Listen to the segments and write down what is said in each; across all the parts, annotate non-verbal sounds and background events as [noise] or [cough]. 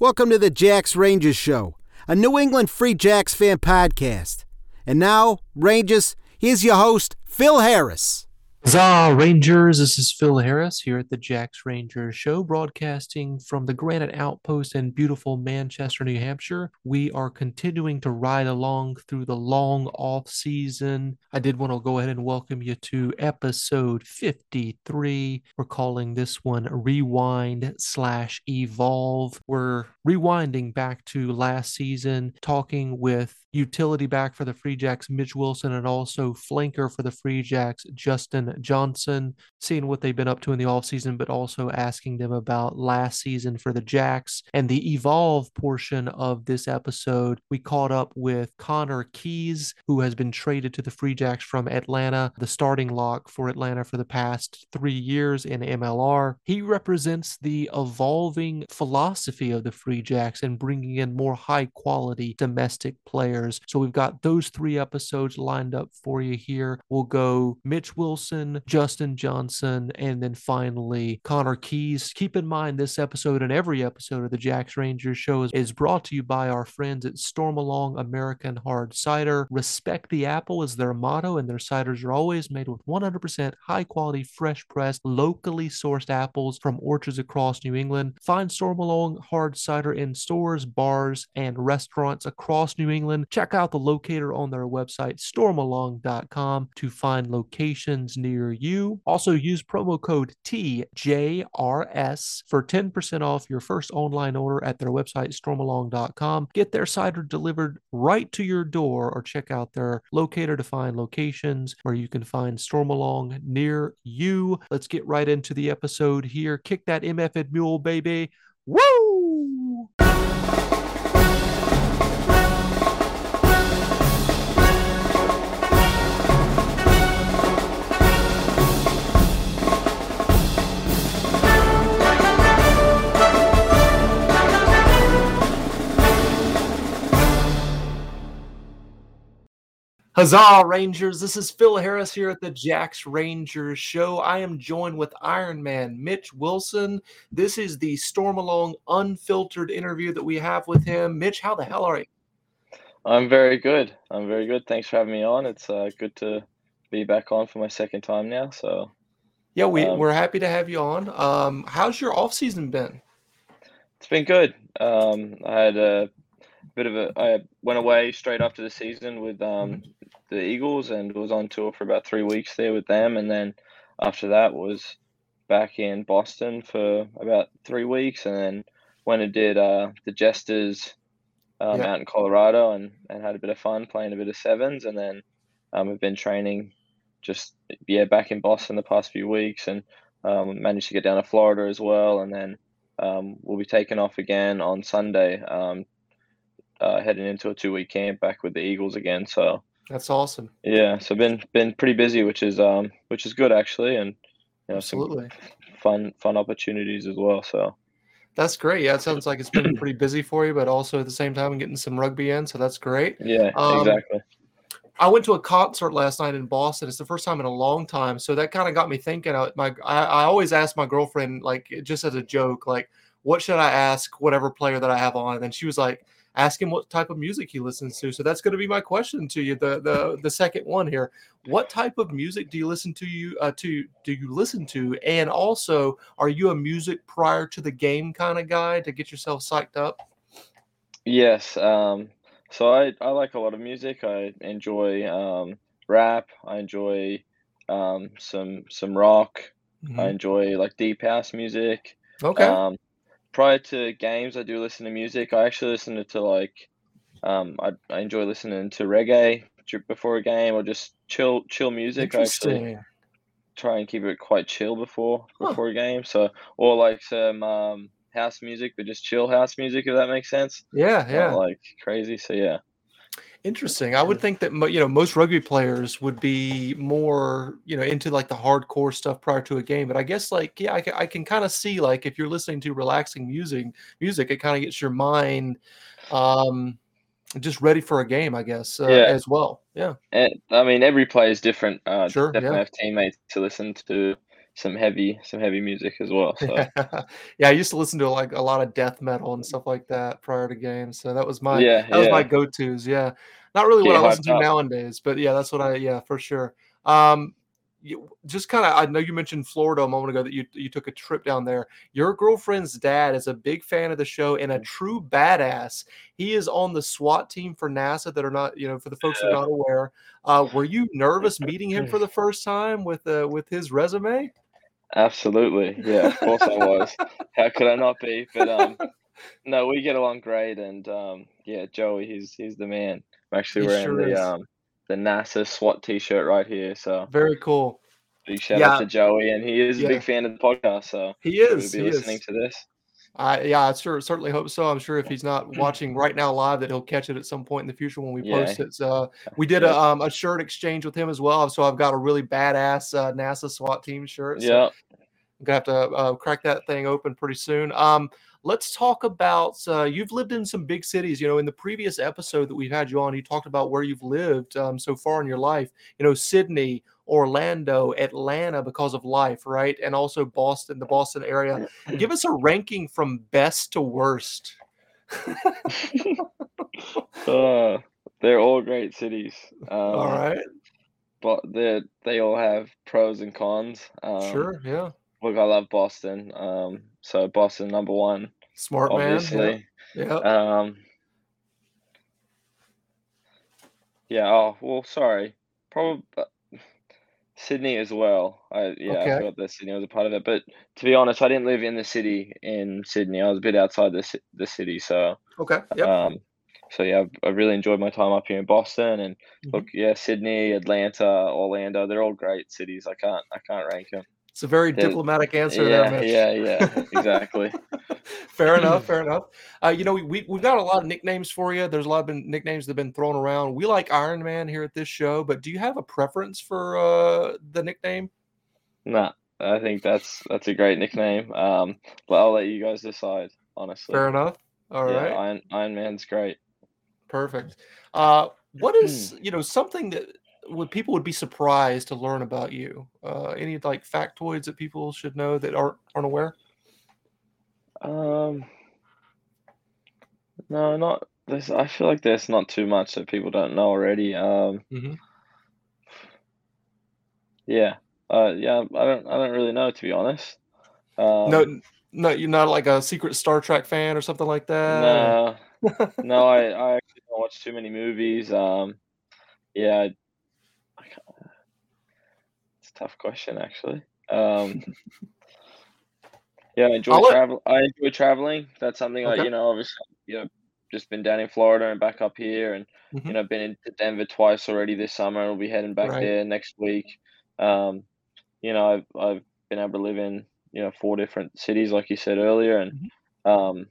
Welcome to the Jacks Rangers Show, a New England Free Jacks fan podcast. And now, Rangers, here's your host, Phil Harris. Huzzah, Rangers! This is Phil Harris here at the Jacks Rangers Show, broadcasting from the Granite Outpost in beautiful Manchester, New Hampshire. We are continuing to ride along through the long off season. I did want to go ahead and welcome you to episode 53. We're calling this one Rewind slash Evolve. We're rewinding back to last season, talking with utility back for the Free Jacks, Mitch Wilson, and also flanker for the Free Jacks, Justin Johnson, seeing what they've been up to in the offseason, but also asking them about last season for the Jacks. And the Evolve portion of this episode, we caught up with Conor Keys, who has been traded to the Free Jacks from Atlanta, the starting lock for Atlanta for the past three years in MLR. He represents the evolving philosophy of the Free Jacks and bringing in more high quality domestic players. So we've got those three episodes lined up for you here. We'll go Mitch Wilson, Justin Johnson, and then finally Conor Keys. Keep in mind, this episode and every episode of the Jacks Rangers show is, is brought to you by our friends at Stormalong American Hard Cider. Respect the apple is their motto, and their ciders are always made with 100% high quality, fresh pressed, locally sourced apples from orchards across New England. Find Stormalong Hard Cider in stores, bars, and restaurants across New England. Check out the locator on their website, stormalong.com, to find locations near you. Also, use promo code TJRS for 10% off your first online order at their website, stormalong.com. Get their cider delivered right to your door or check out their locator to find locations where you can find Stormalong near you. Let's get right into the episode here. Kick that MF mule, baby. Woo! Tchau! Huzzah, Rangers. This is Phil Harris here at the Jacks Rangers show. I am joined with Iron Man Mitch Wilson. This is the Stormalong unfiltered interview that we have with him. Mitch, how the hell are you? I'm very good. I'm very good. Thanks for having me on. It's uh, good to be back on for my second time now. So, yeah, we, um, we're happy to have you on. Um, how's your off season been? It's been good. Um, I had a bit of a. I went away straight after the season with um, mm-hmm the Eagles and was on tour for about three weeks there with them, and then after that was back in Boston for about three weeks, and then went and did uh, the Jesters um, yeah. out in Colorado and, and had a bit of fun playing a bit of sevens, and then um, we've been training just yeah back in Boston the past few weeks, and um, managed to get down to Florida as well, and then um, we'll be taking off again on Sunday, um, uh, heading into a two week camp back with the Eagles again. So that's awesome. Yeah, so been been pretty busy, which is um which is good actually, and you know Absolutely. some fun fun opportunities as well. So that's great. Yeah, it sounds like it's been [clears throat] pretty busy for you, but also at the same time getting some rugby in, so that's great. Yeah, um, exactly. I went to a concert last night in Boston. It's the first time in a long time, so that kind of got me thinking. I, my I, I always ask my girlfriend like just as a joke, like, what should I ask whatever player that I have on? And she was like ask him what type of music he listens to. So that's going to be my question to you. The the the second one here. What type of music do you listen to you uh, to do you listen to? And also, are you a music prior to the game kind of guy to get yourself psyched up? Yes. Um, so I I like a lot of music. I enjoy um, rap. I enjoy um, some some rock. Mm-hmm. I enjoy like deep house music. Okay. Um, prior to games, I do listen to music. I actually listen to like, um, I, I enjoy listening to reggae before a game or just chill chill music. I actually try and keep it quite chill before before huh. a game. So or like some um, house music, but just chill house music if that makes sense. Yeah, yeah. Not like crazy. So yeah. Interesting. I would think that you know most rugby players would be more you know into like the hardcore stuff prior to a game, but I guess like yeah, I can, I can kind of see like if you're listening to relaxing music, music it kind of gets your mind um just ready for a game, I guess uh, yeah. as well. Yeah. And, I mean, every player is different. Uh, sure. Definitely yeah. have teammates to listen to some heavy some heavy music as well. So [laughs] yeah, I used to listen to like a lot of death metal and stuff like that prior to games. So that was my yeah that was my go tos. Yeah, not really what I listen to up. nowadays, but yeah, that's what I yeah for sure. Um, you, just kind of I know you mentioned Florida a moment ago that you you took a trip down there. Your girlfriend's dad is a big fan of the show and a true badass. He is on the SWAT team for NASA. That are not you know for the folks that are not aware. Uh, were you nervous meeting him for [laughs] the first time with uh, with his resume? Absolutely, yeah. Of course I was. [laughs] How could I not be? But um, no, we get along great, and um, yeah, Joey, he's he's the man. I'm actually He wearing sure the is. um the NASA SWAT T-shirt right here. So Very cool. big shout Yeah. out to Joey, and he is a big fan of the podcast. So He is he be He listening is. to this. I yeah, I sure certainly hope so. I'm sure if he's not [clears throat] watching right now live, that he'll catch it at some point in the future when we Yeah. post it. So we did a um a shirt exchange with him as well. So I've got a really badass uh, NASA SWAT team shirt. So Yeah. I'm gonna have to uh, crack that thing open pretty soon. Um, let's talk about uh, you've lived in some big cities. You know, in the previous episode that we've had you on, you talked about where you've lived um, so far in your life. You know, Sydney, Orlando, Atlanta, because of life, right? And also Boston, the Boston area. [clears throat] Give us a ranking from best to worst. [laughs] Uh, they're all great cities. [laughs] Um, All right, but they they all have pros and cons. Um, sure, yeah, Look, I love Boston. Um, so Boston number one, smart man. obviously. Yeah, yeah. Um, yeah. Oh well, sorry. Probably Sydney as well. I yeah, Okay. I forgot that Sydney was a part of it. But to be honest, I didn't live in the city in Sydney. I was a bit outside the the city. So okay, yep. um, so yeah, I've really enjoyed my time up here in Boston. And Mhm. look, yeah, Sydney, Atlanta, Orlando. They're all great cities. I can't I can't rank them. It's a very diplomatic answer Yeah, there, Mitch. yeah, yeah. Exactly. [laughs] fair enough. [laughs] Fair enough. Uh, you know, we, we we've got a lot of nicknames for you. There's a lot of been nicknames that have been thrown around. We like Iron Man here at this show, but do you have a preference for uh, the nickname? Nah, I think that's that's a great nickname. Um, but I'll let you guys decide. Honestly, Fair enough. All yeah, right, Iron Iron Man's great. perfect. Uh, what Hmm. you know something that would people would be surprised to learn about you? Uh, any like factoids that people should know that aren't aren't aware? Um, no, not this. I feel like there's not too much that people don't know already. Um, hmm yeah, uh, yeah. I don't I don't really know to be honest. Um, no, no, you're not like a secret Star Trek fan or something like that. no, no. I I actually don't watch too many movies. Um, yeah, I, I can't- it's a tough question actually. Um. [laughs] Yeah, I enjoy travel. I enjoy traveling. That's something I, Okay. you know, obviously, you know, just been down in Florida and back up here, and Mhm. you know, been in Denver twice already this summer. We'll be heading back Right. there next week. Um, you know, I've I've been able to live in you know four different cities, like you said earlier, and Mm-hmm. um,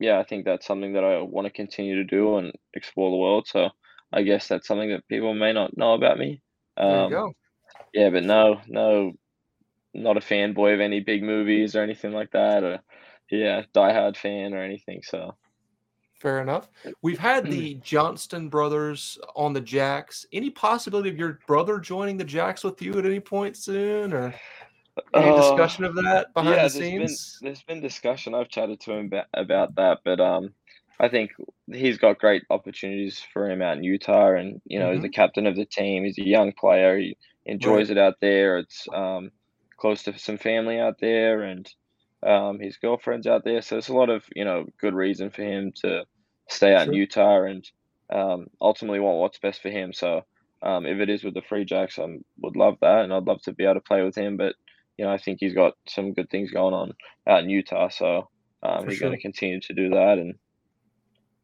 yeah, I think that's something that I want to continue to do and explore the world. So I guess that's something that people may not know about me. There you Um, go. Yeah, but no, no, not a fanboy of any big movies or anything like that, or yeah, diehard fan or anything. So Fair enough. We've had the [clears throat] Johnston brothers on the Jacks. Any possibility of your brother joining the Jacks with you at any point soon, or any Uh, discussion of that behind yeah, the there's been scenes? there's been discussion. I've chatted to him about, about that, but um, I think he's got great opportunities for him out in Utah, and you know, he's the captain of the team. He's a young player. He enjoys it out there. It's um, close to some family out there, and um, his girlfriend's out there. So it's a lot of you know good reason for him to stay out in Utah and um, ultimately want what's best for him. So um, if it is with the Free Jacks, I would love that, and I'd love to be able to play with him. But you know, I think he's got some good things going on out in Utah, so um, he's going to continue to do that. And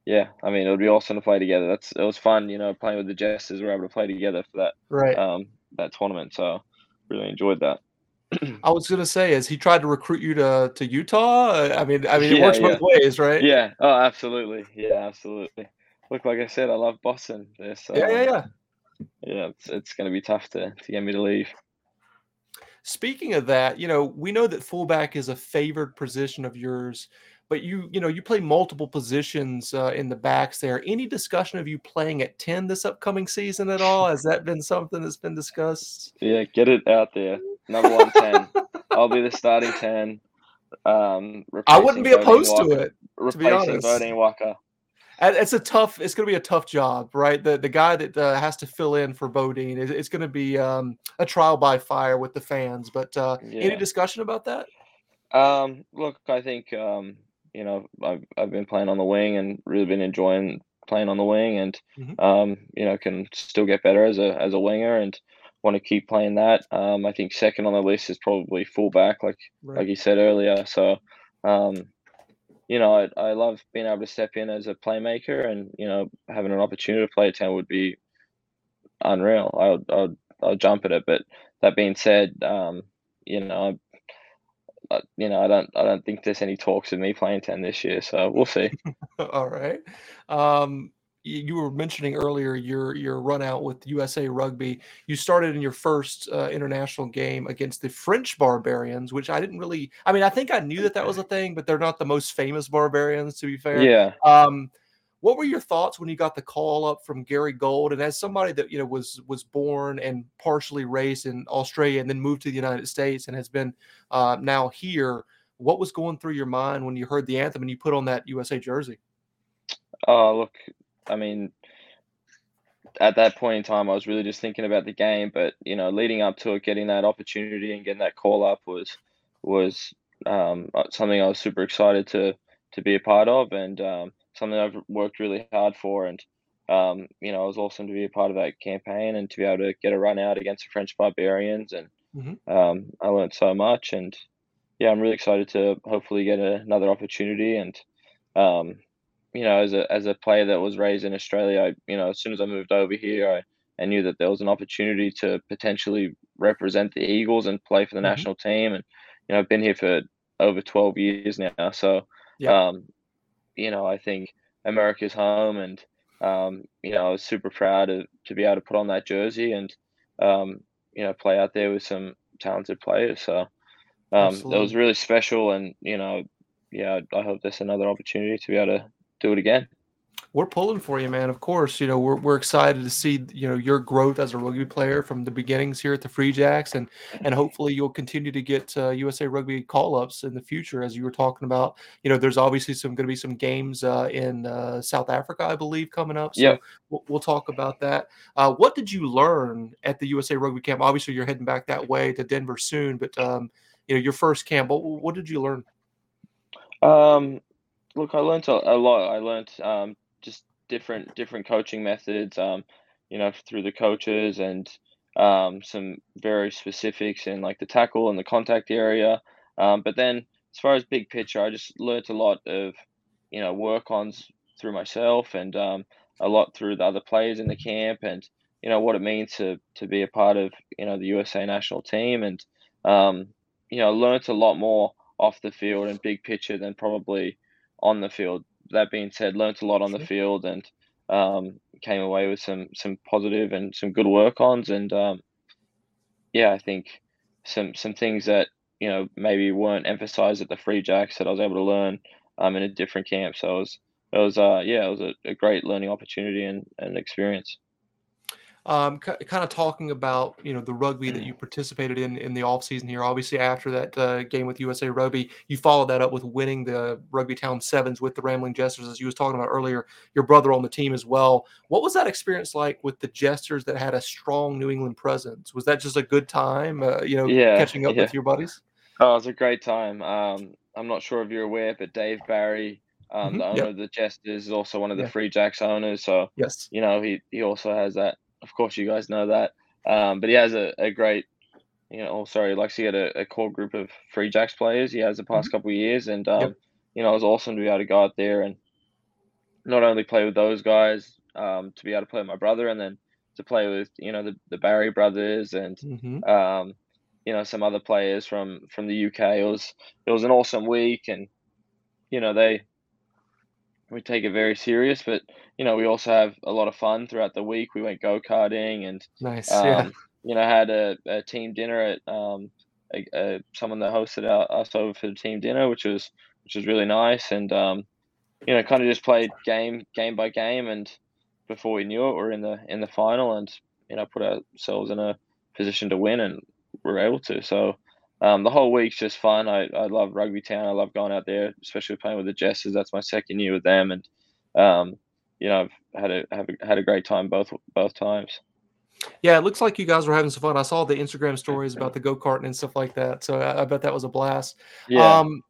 yeah, I mean, it would be awesome to play together. That's it was fun, you know, playing with the Jesters. We were able to play together for that Right. That tournament, so really enjoyed that. I was gonna say, has he tried to recruit you to to Utah? I mean, I mean, it Yeah, works yeah. both ways, right? Yeah, oh, absolutely, yeah, absolutely. Look, like I said, I love Boston. This, yeah, yeah, um, yeah. yeah, it's it's going to be tough to to get me to leave. Speaking of that, you know, we know that fullback is a favored position of yours, but you, you know, you play multiple positions uh, in the backs there. Any discussion of you playing at 10 this upcoming season at all? Has that been something that's been discussed? Yeah, get it out there. Number one ten. I'll be the starting ten. Um, I wouldn't be opposed Walker, to it. Replacing Beaudein Waaka. It's a tough. It's going to be a tough job, right? The the guy that uh, has to fill in for Beaudein, it's, it's going to be um, a trial by fire with the fans. But uh, yeah. any discussion about that? Um, look, I think um, you know I've I've been playing on the wing and really been enjoying playing on the wing, and mm-hmm. um, you know can still get better as a as a winger and want to keep playing that. Um, I think second on the list is probably fullback, like right. like you said earlier. So um, you know, I, I love being able to step in as a playmaker and, you know, having an opportunity to play a 10 would be unreal. I'll, I'll, I'll jump at it. But that being said, um, you know, I, you know, I don't, I don't think there's any talks of me playing 10 this year. So we'll see. [laughs] All right. Um, you were mentioning earlier your your run out with USA Rugby. You started in your first uh, international game against the French Barbarians, which I didn't really. I mean, I think I knew that that was a thing, but they're not the most famous Barbarians, to be fair. Yeah. Um, what were your thoughts when you got the call up from Gary Gold? And as somebody that you know was was born and partially raised in Australia and then moved to the United States and has been uh, now here, what was going through your mind when you heard the anthem and you put on that USA jersey? Oh, look, I mean, at that point in time, I was really just thinking about the game. But you know, leading up to it, getting that opportunity and getting that call up was was um, something I was super excited to to be a part of, and um, something I've worked really hard for. And um, you know, it was awesome to be a part of that campaign and to be able to get a run out against the French Barbarians. And mm-hmm. Um, I learned so much. And yeah, I'm really excited to hopefully get a, another opportunity and um, you know, as a as a player that was raised in Australia, I, you know, as soon as I moved over here, I, I knew that there was an opportunity to potentially represent the Eagles and play for the mm-hmm. national team. And you know, I've been here for over twelve years now, so yeah. um, you know, I think America's home, and um, you know, I was super proud of, to be able to put on that jersey and um, you know, play out there with some talented players. So um, that was really special, and you know, yeah, I hope there's another opportunity to be able to do it again. We're pulling for you, man. Of course, you know we're, we're excited to see you know your growth as a rugby player from the beginnings here at the Free Jacks, and and hopefully you'll continue to get uh, USA Rugby call ups in the future, as you were talking about. You know, there's obviously some going to be some games uh, in uh, South Africa, I believe, coming up. So yeah, we'll, we'll talk about that. Uh, what did you learn at the USA Rugby camp? Obviously, you're heading back that way to Denver soon, but um, you know your first camp. What, what did you learn? Um, look, I learned a, lot. I learned um, just different different coaching methods. Um, you know, through the coaches and um, some very specifics in like the tackle and the contact area. Um, but then, as far as big picture, I just learned a lot of you know work ons through myself and um, a lot through the other players in the camp and you know what it means to to be a part of you know the USA national team and um, you know learned a lot more off the field and big picture than probably on the field. That being said, learnt a lot on the field and um, came away with some some positive and some good work ons. And um, yeah, I think some some things that you know maybe weren't emphasized at the Free Jacks that I was able to learn um, in a different camp. So it was it was uh, yeah, it was a, a great learning opportunity and, and experience um, c- kind of talking about you know the rugby that you participated in in the off season here. Obviously, after that uh, game with USA Rugby, you followed that up with winning the Rugby Town Sevens with the Rambling Jesters, as you was talking about earlier. Your brother on the team as well. What was that experience like with the Jesters that had a strong New England presence? Was that just a good time? Uh, you know, yeah, catching up yeah. with your buddies. Oh, it was a great time. Um, I'm not sure if you're aware, but Dave Barry. Um, mm-hmm. the owner yep. of the Jesters is also one of the yeah. Free Jacks owners. So yes, you know he he also has that of course, you guys know that. Um, but he has a, a great, you know, oh, sorry, likes to get a, a core group of free jacks players. He has the past mm-hmm. couple of years, and um, yep. you know, it was awesome to be able to go out there and not only play with those guys, um, to be able to play with my brother, and then to play with you know the, the Barry brothers and mm-hmm. um, you know some other players from from the UK. It was it was an awesome week, and you know they we take it very serious, but you know we also have a lot of fun throughout the week. We went go karting and nice, um, yeah. You know, had a, a team dinner at um, a, a, someone that hosted our, us over for the team dinner, which was which was really nice, and um, you know, kind of just played game game by game, and before we knew it, we're in the in the final, and you know, put ourselves in a position to win, and we're able to. So, um, the whole week's just fun. I, I love Rugby Town. I love going out there, especially playing with the Jesters. That's my second year with them, and um, you know I've had a have a, had a great time both both times. Yeah, it looks like you guys were having some fun. I saw the Instagram stories about the go karting and stuff like that. So I, I, bet that was a blast. Yeah. Um,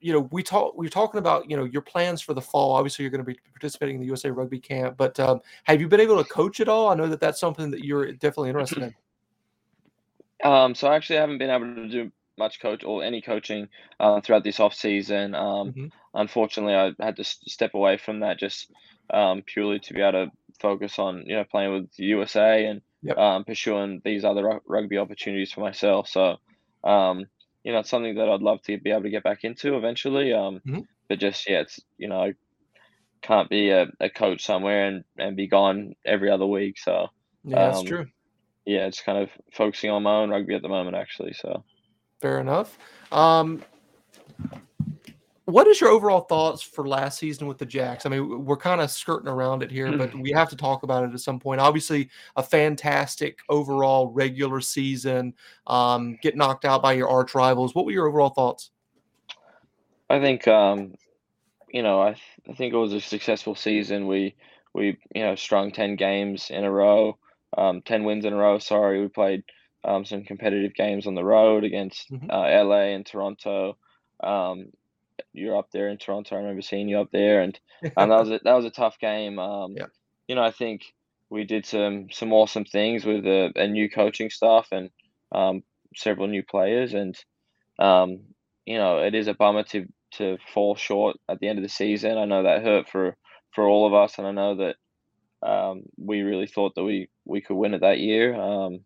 you know, we talk we are talking about you know your plans for the fall. Obviously, you're going to be participating in the USA Rugby Camp, but um, have you been able to coach at all? I know that that's something that you're definitely interested in. Um, so I actually haven't been able to do much coach or any coaching uh, throughout this off season. Um, mm-hmm. Unfortunately, I had to step away from that just um, purely to be able to focus on you know playing with the USA and yep. um, pursuing these other rugby opportunities for myself. So, um, you know, it's something that I'd love to be able to get back into eventually. Um, mm-hmm. But just yeah, it's you know, can't be a, a coach somewhere and, and be gone every other week. So yeah, that's um, true. Yeah, it's kind of focusing on my own rugby at the moment, actually. So fair enough. Um, what is your overall thoughts for last season with the Jacks? I mean, we're kind of skirting around it here, but we have to talk about it at some point. Obviously, a fantastic overall regular season. Um, get knocked out by your arch rivals. What were your overall thoughts? I think, um, you know, I, th- I think it was a successful season. We we you know strung ten games in a row, um, ten wins in a row. Sorry, we played um, some competitive games on the road against mm-hmm. uh, LA and Toronto. Um, you're up there in Toronto. I remember seeing you up there, and [laughs] and that was a, that was a tough game. Um, yeah. You know, I think we did some some awesome things with a, a new coaching staff and um, several new players, and um, you know, it is a bummer to to fall short at the end of the season. I know that hurt for for all of us, and I know that um, we really thought that we we could win it that year. Um,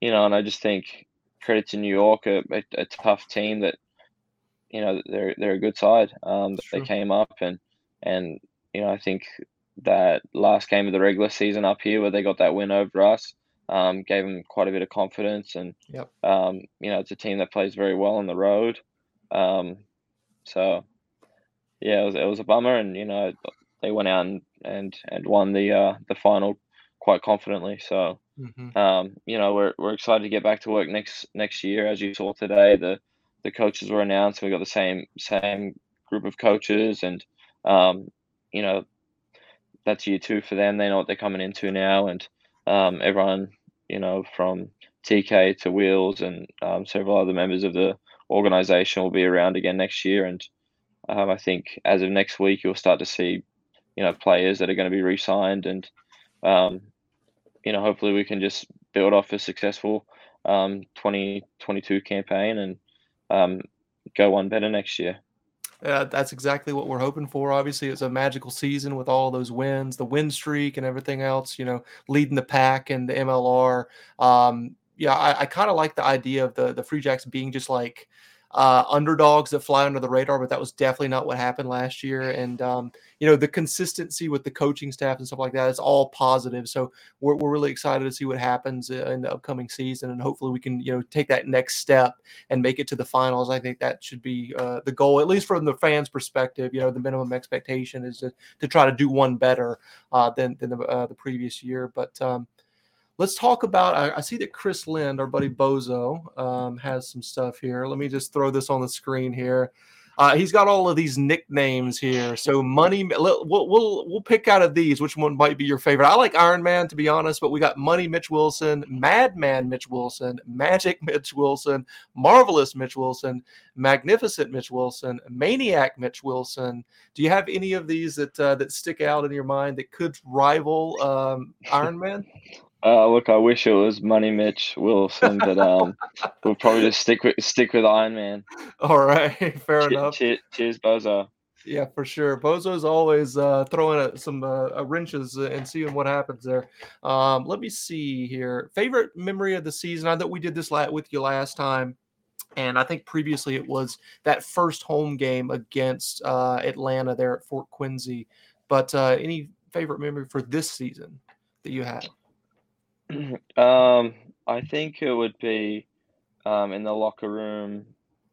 you know, and I just think credit to New York, a, a, a tough team that you know they're they're a good side. Um, they came up and and you know I think that last game of the regular season up here where they got that win over us um, gave them quite a bit of confidence and yep. um, you know it's a team that plays very well on the road. Um, so yeah, it was it was a bummer and you know they went out and and, and won the uh, the final quite confidently. So mm-hmm. um, you know we're we're excited to get back to work next next year as you saw today the the coaches were announced. We got the same same group of coaches, and um, you know that's year two for them. They know what they're coming into now, and um, everyone you know from TK to Wheels and um, several other members of the organization will be around again next year. And um, I think as of next week, you'll start to see you know players that are going to be re-signed, and um, you know hopefully we can just build off a successful um, 2022 campaign and um, go one better next year. Uh, that's exactly what we're hoping for. Obviously, it's a magical season with all those wins, the win streak, and everything else. You know, leading the pack and the MLR. Um, yeah, I, I kind of like the idea of the the Free Jacks being just like uh, underdogs that fly under the radar, but that was definitely not what happened last year. And um, you know, the consistency with the coaching staff and stuff like that is all positive. So we're, we're really excited to see what happens uh, in the upcoming season, and hopefully we can you know take that next step and make it to the finals. I think that should be uh, the goal, at least from the fans' perspective. You know, the minimum expectation is to, to try to do one better uh, than than the, uh, the previous year, but. Um, let's talk about. I, I, see that Chris Lind, our buddy Bozo, um, has some stuff here. Let me just throw this on the screen here. Uh, he's got all of these nicknames here. So money, we'll, we'll we'll pick out of these which one might be your favorite. I like Iron Man to be honest, but we got Money Mitch Wilson, Madman Mitch Wilson, Magic [laughs] Mitch Wilson, Marvelous Mitch Wilson, Magnificent Mitch Wilson, Maniac Mitch Wilson. Do you have any of these that uh, that stick out in your mind that could rival um, Iron Man? [laughs] Uh, look, I wish it was Money Mitch Wilson, but um, [laughs] we'll probably just stick with stick with Iron Man. All right, [laughs] fair che- enough. Che- cheers, Bozo. Yeah, for sure. Bozo's always uh, throwing a, some uh, wrenches and seeing what happens there. Um, let me see here. Favorite memory of the season? I know we did this with you last time, and I think previously it was that first home game against uh, Atlanta there at Fort Quincy. But uh, any favorite memory for this season that you have? [clears throat] Um, I think it would be um, in the locker room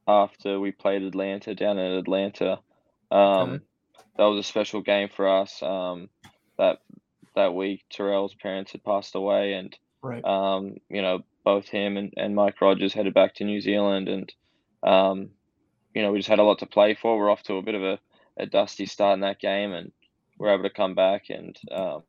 after we played Atlanta down in Atlanta. Um, okay. That was a special game for us. Um, that that week, Terrell's parents had passed away, and right. um, you know both him and, and Mike Rogers headed back to New Zealand, and um, you know, we just had a lot to play for. We're off to a bit of a, a dusty start in that game, and we're able to come back and um,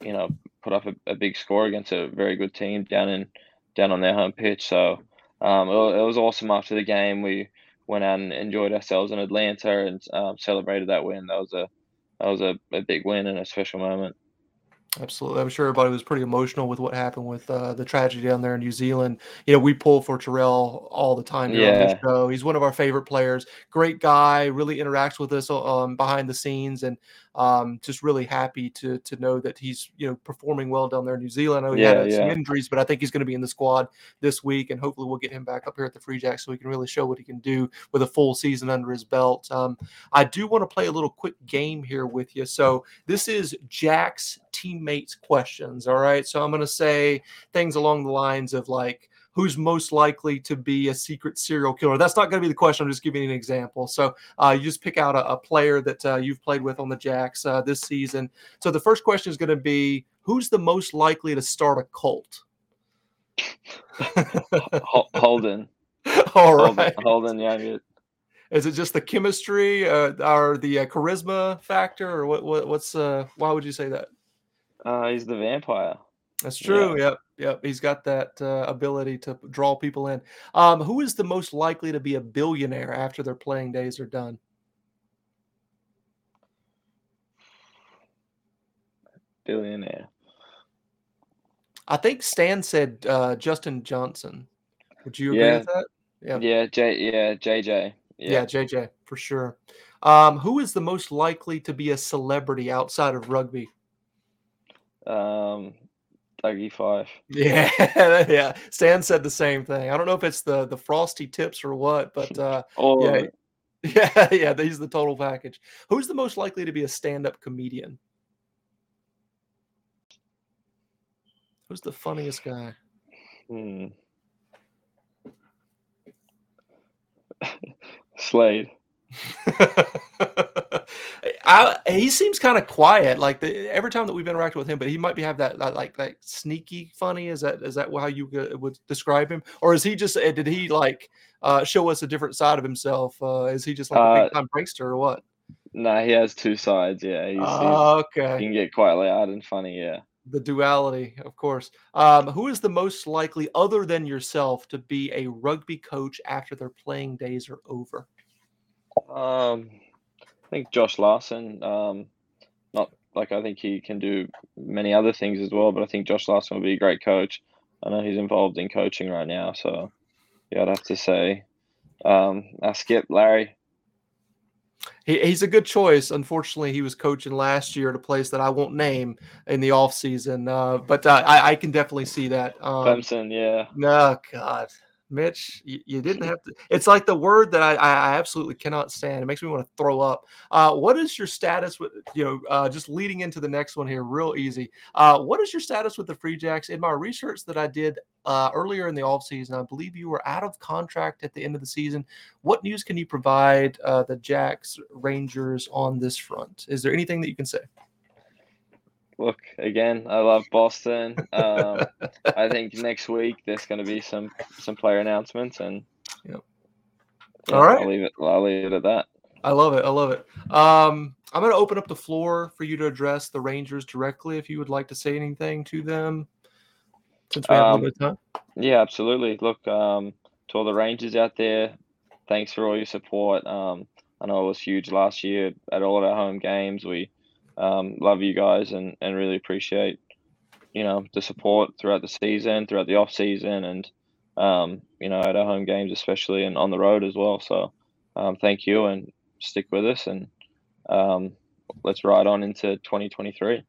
you know put up a, a, big score against a very good team down in down on their home pitch. So um, it, it, was awesome after the game. We went out and enjoyed ourselves in Atlanta and um, celebrated that win. That was a that was a, a big win and a special moment. Absolutely. I'm sure everybody was pretty emotional with what happened with uh, the tragedy down there in New Zealand. You know, we pull for Terrell all the time here yeah. on this show. He's one of our favorite players. Great guy, really interacts with us um, behind the scenes. And um, just really happy to to know that he's you know performing well down there in New Zealand. I know he yeah, had yeah. some injuries, but I think he's going to be in the squad this week, and hopefully we'll get him back up here at the Free Jacks so he can really show what he can do with a full season under his belt. Um, I do want to play a little quick game here with you. So this is Jack's teammates questions. All right, so I'm going to say things along the lines of like who's most likely to be a secret serial killer. That's not going to be the question. I'm just giving you an example. So uh, you just pick out a, a player that uh, you've played with on the Jacks uh, this season. So the first question is going to be who's the most likely to start a cult? Holden. [laughs] All right. Holden, yeah. Is it just the chemistry uh, or the uh, charisma factor, or what? what what's uh? Why would you say that? Uh, he's the vampire. That's true. Yeah. Yep. Yep. He's got that uh, ability to draw people in. Um, who is the most likely to be a billionaire after their playing days are done? Billionaire. I think Stan said uh, Justin Johnson. Would you agree yeah. with that? Yeah. Yeah. J. Yeah. JJ. Yeah. yeah. JJ for sure. Um, who is the most likely to be a celebrity outside of rugby? Um, Dougie Fife. Yeah, [laughs] yeah. Stan said the same thing. I don't know if it's the the frosty tips or what, but uh, oh, [laughs] yeah, [laughs] yeah, yeah. He's the total package. Who's the most likely to be a stand-up comedian? Who's the funniest guy? Hmm. Slade. [laughs] I, he seems kind of quiet. Like the, every time that we've interacted with him, but he might be have that, that like like sneaky funny. Is that is that how you would describe him, or is he just eh, did he like uh, show us a different side of himself? Uh, is he just like a big uh, time prankster or what? No, nah, he has two sides. Yeah, he's, uh, okay. He can get quite loud and funny. Yeah, the duality, of course. Um, who is the most likely, other than yourself, to be a rugby coach after their playing days are over? Um, I think Josh Larson. Um, not like I think he can do many other things as well, but I think Josh Larson will be a great coach. I know he's involved in coaching right now, so yeah, I'd have to say, um, I skip Larry. He, he's a good choice. Unfortunately, he was coaching last year at a place that I won't name in the off season, uh, but uh, I, I, can definitely see that. Um, Clemson, yeah. No, God, Mitch, you, you, didn't [laughs] have to. It's like the word that I, I absolutely cannot stand. It makes me want to throw up. Uh, what is your status with, you know, uh, just leading into the next one here, real easy. Uh, what is your status with the Free Jacks? In my research that I did uh, earlier in the offseason, I believe you were out of contract at the end of the season. What news can you provide uh, the Jacks Rangers on this front? Is there anything that you can say? Look again. I love Boston. [laughs] Um, I think next week there's going to be some some player announcements, and yep. yeah, all right, I'll leave it. I'll leave it at that. I love it. I love it. Um, I'm going to open up the floor for you to address the Rangers directly. If you would like to say anything to them, since we have um, a little bit of time. Yeah, absolutely. Look, um, to all the Rangers out there, thanks for all your support. Um, I know it was huge last year at all of our home games. We um, love you guys and, and really appreciate you know the support throughout the season, throughout the off season, and um, you know at our home games especially, and on the road as well. So um, thank you and stick with us and um, let's ride on into 2023.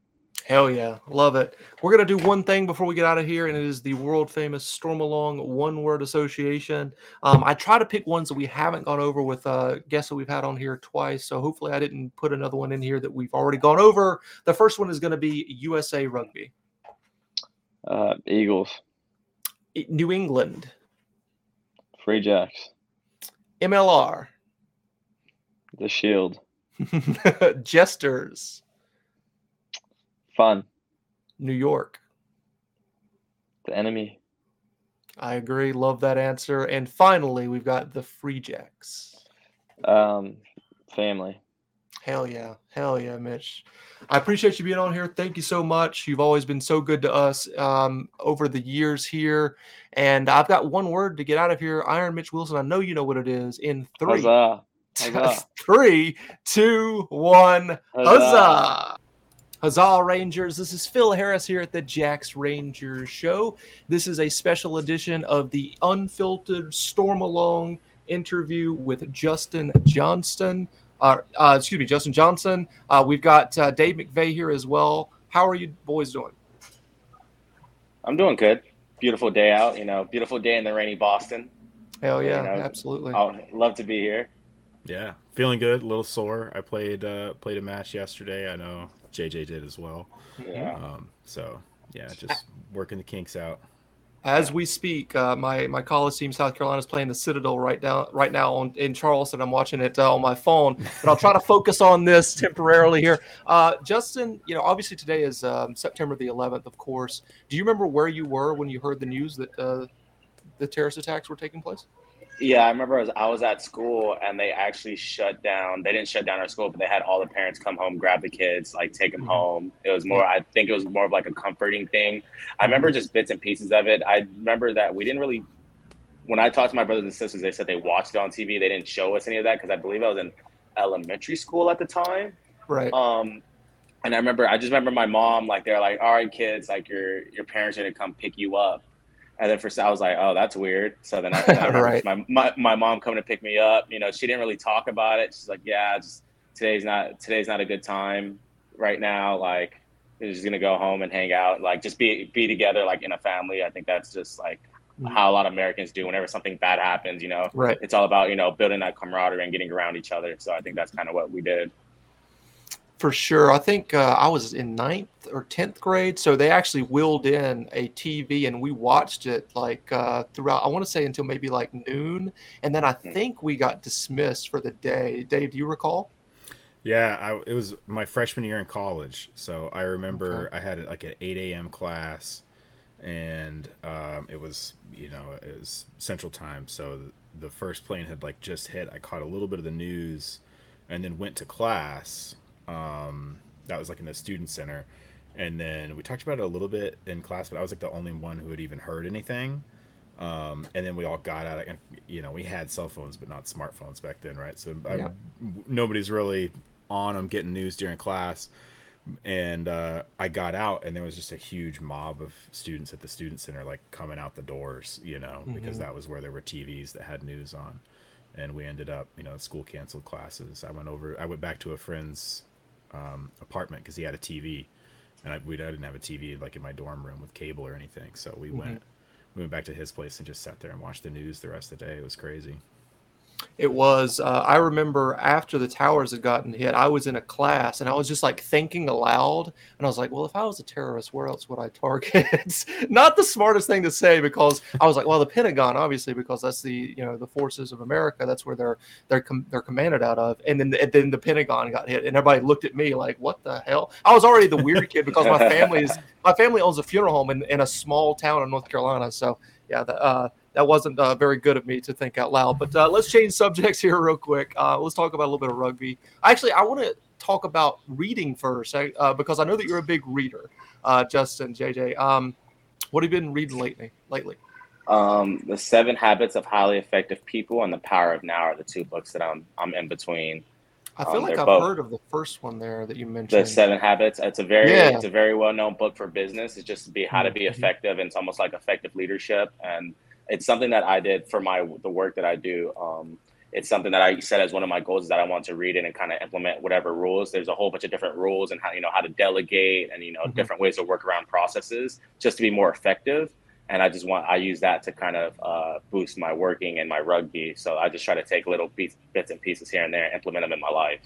Hell yeah, love it. We're gonna do one thing before we get out of here, and it is the world famous Stormalong one word association. Um, I try to pick ones that we haven't gone over with uh, guests that we've had on here twice. So hopefully, I didn't put another one in here that we've already gone over. The first one is going to be USA Rugby. Uh, Eagles. New England. Free Jacks. MLR. The Shield. [laughs] Jesters. Fun. New York. The enemy. I agree. Love that answer. And finally, we've got the Free Jacks. Um, family. Hell yeah. Hell yeah, Mitch. I appreciate you being on here. Thank you so much. You've always been so good to us um, over the years here. And I've got one word to get out of here. Iron Mitch Wilson. I know you know what it is. In three, Huzzah. Huzzah. [laughs] three, two, one. Huzzah. Huzzah, Rangers. This is Phil Harris here at the Jacks Rangers Show. This is a special edition of the unfiltered Stormalong interview with Justin Johnston. Uh, uh, excuse me, Justin Johnson. Uh, we've got uh, Dave McVeigh here as well. How are you boys doing? I'm doing good. Beautiful day out, you know, beautiful day in the rainy Boston. Hell yeah, You know, absolutely. I'll love to be here. Yeah, feeling good. A little sore. I played uh, played a match yesterday. I know JJ did as well. Yeah. Um, so yeah, just working the kinks out. As we speak, uh, my my college team, South Carolina, is playing the Citadel right now. Right now on, in Charleston, I'm watching it uh, on my phone, but I'll try to focus on this [laughs] temporarily here. Uh, Justin, you know, obviously today is um, September the 11th, of course. Do you remember where you were when you heard the news that uh, the terrorist attacks were taking place? Yeah, I remember I was, I was at school and they actually shut down. They didn't shut down our school, but they had all the parents come home, grab the kids, like take them Mhm. home. It was more, I think it was more of like a comforting thing. I remember just bits and pieces of it. I remember that we didn't really, when I talked to my brothers and sisters, they said they watched it on TV. They didn't show us any of that because I believe I was in elementary school at the time. Right. Um, and I remember, I just remember my mom, like, they're like, all right, kids, like, your your parents are gonna come pick you up. And then first I was like, oh, that's weird. So then I, [laughs] I Right. my, my my mom coming to pick me up. You know, she didn't really talk about it. She's like, yeah, just today's not today's not a good time right now. Like, we're just gonna go home and hang out. Like, just be be together, like in a family. I think that's just like Mhm. how a lot of Americans do whenever something bad happens. You know, Right. it's all about you know building that camaraderie and getting around each other. So I think that's kind of what we did. For sure. I think uh, I was in ninth or 10th grade. So they actually wheeled in a TV and we watched it like uh, throughout, I want to say until maybe like noon. And then I think we got dismissed for the day. Dave, do you recall? Yeah, I, it was my freshman year in college, so I remember I had like an eight a.m. class, and um, it was you know it was Central Time, so the first plane had like just hit. I caught a little bit of the news, and then went to class. Um, that was like in the student center, and then we talked about it a little bit in class, but I was like the only one who had even heard anything. Um, and then we all got out, and you know we had cell phones, but not smartphones back then, right? So I, Yeah. nobody's really on them getting news during class and uh, I got out, and there was just a huge mob of students at the student center, like coming out the doors, you know, because Mhm. that was where there were TVs that had news on, and we ended up, you know, school canceled classes. I went over, I went back to a friend's um, apartment because he had a TV, and I, we I didn't have a TV like in my dorm room with cable or anything, so we went. We went back to his place and just sat there and watched the news the rest of the day. It was crazy. It was. Uh, I remember after the towers had gotten hit, I was in a class and I was just like thinking aloud, and I was like, "Well, if I was a terrorist, where else would I target?" [laughs] Not the smartest thing to say because I was like, "Well, the Pentagon, obviously, because that's the you know the forces of America. That's where they're they're com- they're commanded out of." And then and then the Pentagon got hit, and everybody looked at me like, "What the hell?" I was already the weird kid because my [laughs] family is my family owns a funeral home in, in a small town in North Carolina, so yeah, the, uh, that wasn't uh, very good of me to think out loud. But uh, let's change subjects [laughs] here real quick. Uh, let's talk about a little bit of rugby. Actually, I want to talk about reading first uh, because I know that you're a big reader, uh, Justin, JJ. Um, what have you been reading lately? Lately, Um, the Seven Habits of Highly Effective People and The Power of Now are the two books that I'm I'm in between. I feel Um, like I've both- heard of the first one there that you mentioned. The Seven Habits. It's a very Yeah. it's a very well known book for business. It's just to be how to be Mhm. effective, and it's almost like effective leadership. And it's something that I did for my the work that I do. Um, it's something that I set as one of my goals is that I want to read it and kind of implement whatever rules. There's a whole bunch of different rules and how you know how to delegate and you know Mhm. different ways to work around processes just to be more effective. And I just want I use that to kind of uh, boost my working and my rugby. So I just try to take little piece, bits and pieces here and there, and implement them in my life.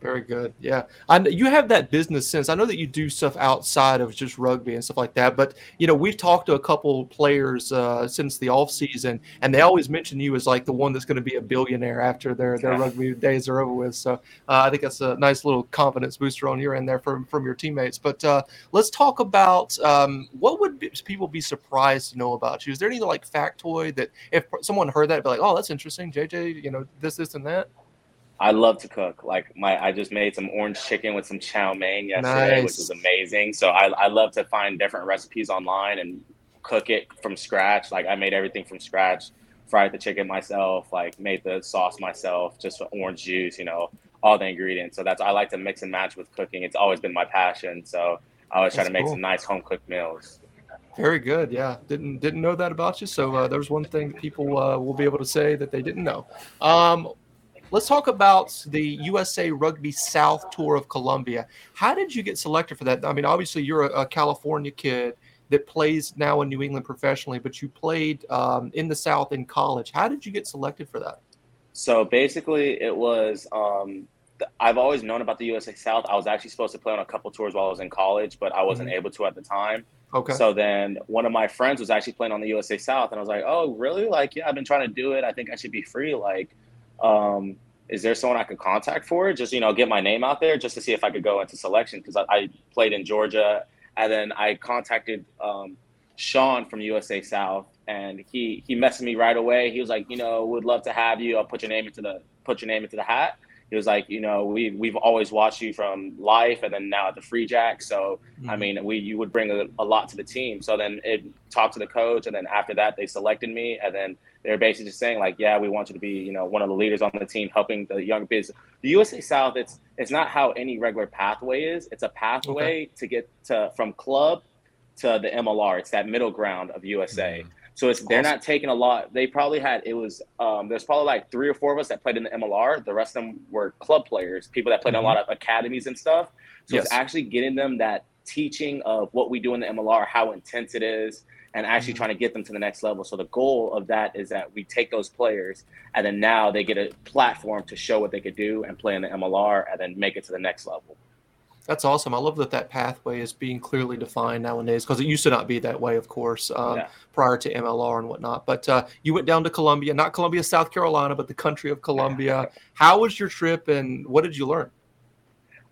Very good. Yeah, I you have that business sense. I know that you do stuff outside of just rugby and stuff like that. But you know, we've talked to a couple players uh, since the off season, and they always mention you as like the one that's going to be a billionaire after their their rugby days are over with. So uh, I think that's a nice little confidence booster on your end there from from your teammates. But uh, let's talk about um, what would be, people be surprised to know about you. Is there any like factoid that if someone heard that, be like, oh, that's interesting, JJ, you know, this, this, and that. I love to cook. Like my, I just made some orange chicken with some chow mein yesterday, nice. which was amazing. So I, I love to find different recipes online and cook it from scratch. Like I made everything from scratch, fried the chicken myself, like made the sauce myself, just orange juice, you know, all the ingredients. So that's I like to mix and match with cooking. It's always been my passion. So I always that's try to make cool. some nice home cooked meals. Very good. Yeah, didn't didn't know that about you. So uh, there's one thing people uh, will be able to say that they didn't know. Um, Let's talk about the USA Rugby South Tour of Colombia. How did you get selected for that? I mean, obviously, you're a, a California kid that plays now in New England professionally, but you played um, in the South in college. How did you get selected for that? So basically, it was um, I've always known about the USA South. I was actually supposed to play on a couple tours while I was in college, but I wasn't mm-hmm. able to at the time. Okay. So then one of my friends was actually playing on the USA South, and I was like, "Oh, really? Like, yeah, I've been trying to do it. I think I should be free. Like, um, is there someone I could contact for? Just you know, get my name out there just to see if I could go into selection because I, I, played in Georgia, and then I contacted um, Sean from USA South, and he he messaged me right away. He was like, you know, would love to have you. I'll put your name into the put your name into the hat. He was like, you know, we we've always watched you from life, and then now at the Free Jack. So mm-hmm. I mean, we you would bring a, a lot to the team. So then it talked to the coach, and then after that they selected me, and then they're basically just saying like, yeah, we want you to be, you know, one of the leaders on the team, helping the young biz. The USA South, it's it's not how any regular pathway is. It's a pathway okay. to get to from club to the MLR. It's that middle ground of USA. Mm-hmm. So it's they're not taking a lot. They probably had it was um, there's probably like three or four of us that played in the MLR. The rest of them were club players, people that played mm-hmm. in a lot of academies and stuff. So yes. it's actually getting them that teaching of what we do in the MLR, how intense it is, and actually mm-hmm. trying to get them to the next level. So the goal of that is that we take those players and then now they get a platform to show what they could do and play in the MLR and then make it to the next level. That's awesome. I love that that pathway is being clearly defined nowadays because it used to not be that way, of course, um, yeah. prior to MLR and whatnot. But uh, you went down to Colombia, not Columbia, South Carolina, but the country of Colombia. [laughs] How was your trip and what did you learn?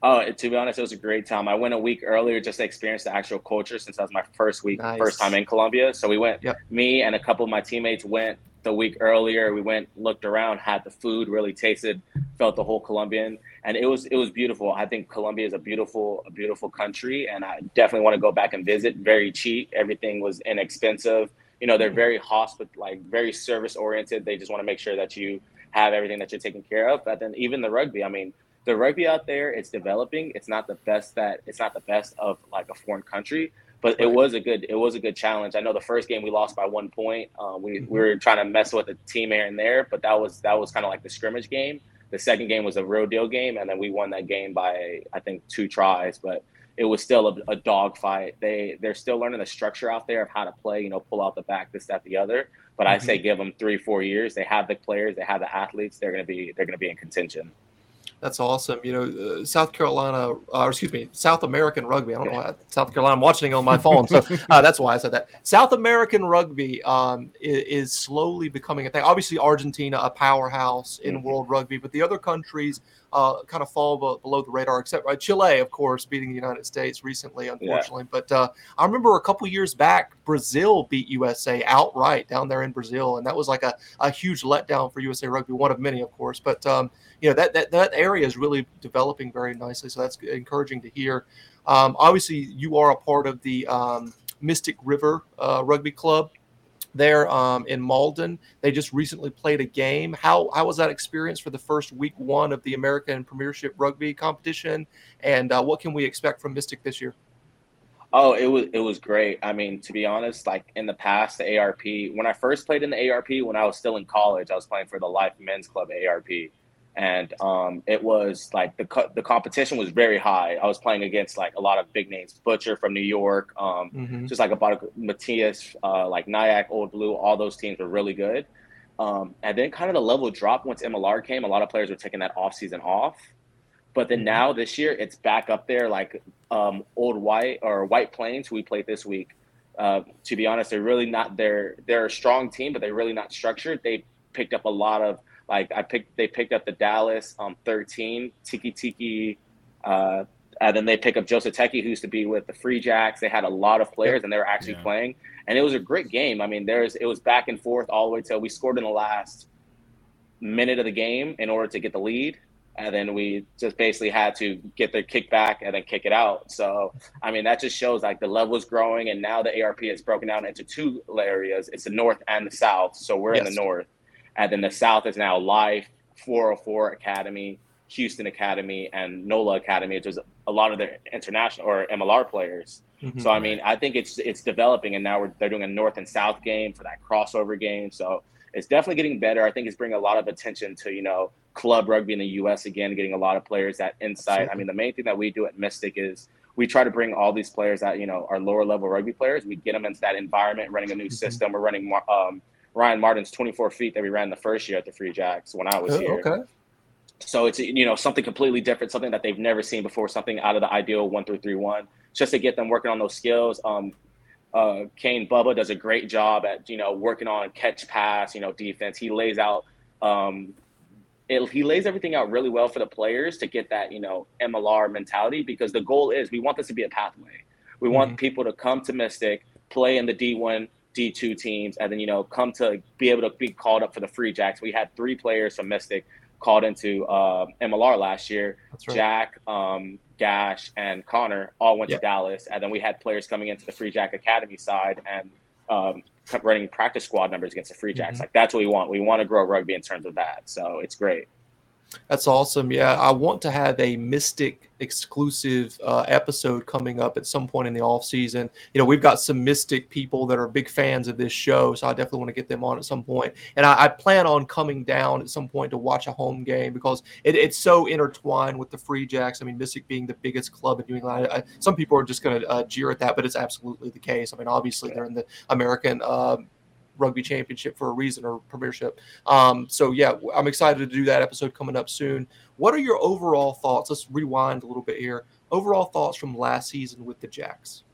Oh, to be honest, it was a great time. I went a week earlier just to experience the actual culture since that was my first week, nice. first time in Colombia. So we went, yep. me and a couple of my teammates went the week earlier. We went, looked around, had the food, really tasted, felt the whole Colombian, and it was it was beautiful. I think Colombia is a beautiful, a beautiful country, and I definitely want to go back and visit. Very cheap, everything was inexpensive. You know, they're mm. very hospit, like very service oriented. They just want to make sure that you have everything that you're taking care of. But then even the rugby, I mean the rugby out there it's developing. It's not the best that it's not the best of like a foreign country but it was a good it was a good challenge. I know the first game we lost by one point um, we, mm-hmm. we were trying to mess with the team here and there but that was that was kind of like the scrimmage game. The second game was a real deal game and then we won that game by i think two tries but it was still a, a dog fight they they're still learning the structure out there of how to play you know pull out the back this that the other but mm-hmm. i say give them three four years. They have the players they have the athletes they're going to be they're going to be in contention that's awesome. You know, uh, South Carolina, uh, or excuse me, South American rugby. I don't know why South Carolina. I'm watching it on my [laughs] phone, so uh, that's why I said that. South American rugby um, is, is, slowly becoming a thing. Obviously, Argentina, a powerhouse in mm-hmm. world rugby, but the other countries uh, kind of fall below the radar, except uh, Chile, of course, beating the United States recently, unfortunately. Yeah. But uh, I remember a couple years back, Brazil beat USA outright down there in Brazil, and that was like a, a huge letdown for USA Rugby, one of many, of course. But um, you know that, that that area is really developing very nicely, so that's encouraging to hear. Um, obviously, you are a part of the um, Mystic River uh, Rugby Club there um, in Malden. They just recently played a game. How how was that experience for the first week one of the American Premiership Rugby competition? And uh, what can we expect from Mystic this year? Oh, it was it was great. I mean, to be honest, like in the past, the ARP. When I first played in the ARP, when I was still in college, I was playing for the Life Men's Club ARP and um, it was like the co- the competition was very high. I was playing against like a lot of big names, Butcher from New York, um, mm-hmm. just like about Matthias, uh, like Nyack, Old Blue. All those teams were really good. Um, and then kind of the level dropped once MLR came. A lot of players were taking that off season off. But then Mhm. now this year, it's back up there like um, Old White or White Plains, who we played this week. Uh, to be honest, they're really not. They're they're a strong team, but they're really not structured. They picked up a lot of like I picked. They picked up the Dallas um, 13 Tiki Tiki. Uh, and then they pick up Joseph Teki, who used to be with the Free Jacks. They had a lot of players, and they were actually Yeah. playing, and it was a great game. I mean, there's it was back and forth all the way till we scored in the last minute of the game in order to get the lead, and then we just basically had to get the kick back and then kick it out. So, I mean, that just shows like the level is growing, and now the ARP is broken down into two areas. It's the north and the south. So we're in the north, and then the south is now Life, 404 Academy, Houston Academy, and NOLA Academy, which is a lot of their international or MLR players. Mhm. So I mean, I think it's it's developing, and now we're they're doing a north and south game for that crossover game. So it's definitely getting better. I think it's bringing a lot of attention to you know club rugby in the U.S. again, getting a lot of players that insight. I mean, the main thing that we do at Mystic is we try to bring all these players that you know are lower level rugby players. We get them into that environment, running a new Mhm. system. We're running um, Ryan Martin's 24 feet that we ran the first year at the Free Jacks when I was Oh, here. okay. So it's you know something completely different, something that they've never seen before, something out of the ideal one through three one, just to get them working on those skills. Um, uh, Kane Bubba does a great job at you know working on catch pass, you know defense. He lays out um, it, he lays everything out really well for the players to get that you know MLR mentality because the goal is we want this to be a pathway. We want people to come to Mystic, play in the D1, D2 teams, and then you know come to be able to be called up for the Free Jacks. We had three players from Mystic called into uh, MLR last year. Right. Jack, um, Gash, and Connor all went Yeah. to Dallas, and then we had players coming into the Free Jack Academy side and um, running practice squad numbers against the Free Jacks. Mhm. Like that's what we want. We want to grow rugby in terms of that. So it's great. That's awesome. Yeah, I want to have a Mystic exclusive uh, episode coming up at some point in the off season. You know, we've got some Mystic people that are big fans of this show, so I definitely want to get them on at some point. And I, I plan on coming down at some point to watch a home game because it, it's so intertwined with the Free Jacks. I mean, Mystic being the biggest club in New England. I, I, some people are just going to uh, jeer at that, but it's absolutely the case. I mean, obviously they're in the American. um rugby championship for a reason or premiership um, so yeah, I'm excited to do that episode coming up soon. What are your overall thoughts? Let's rewind a little bit here. Overall thoughts from last season with the Jacks.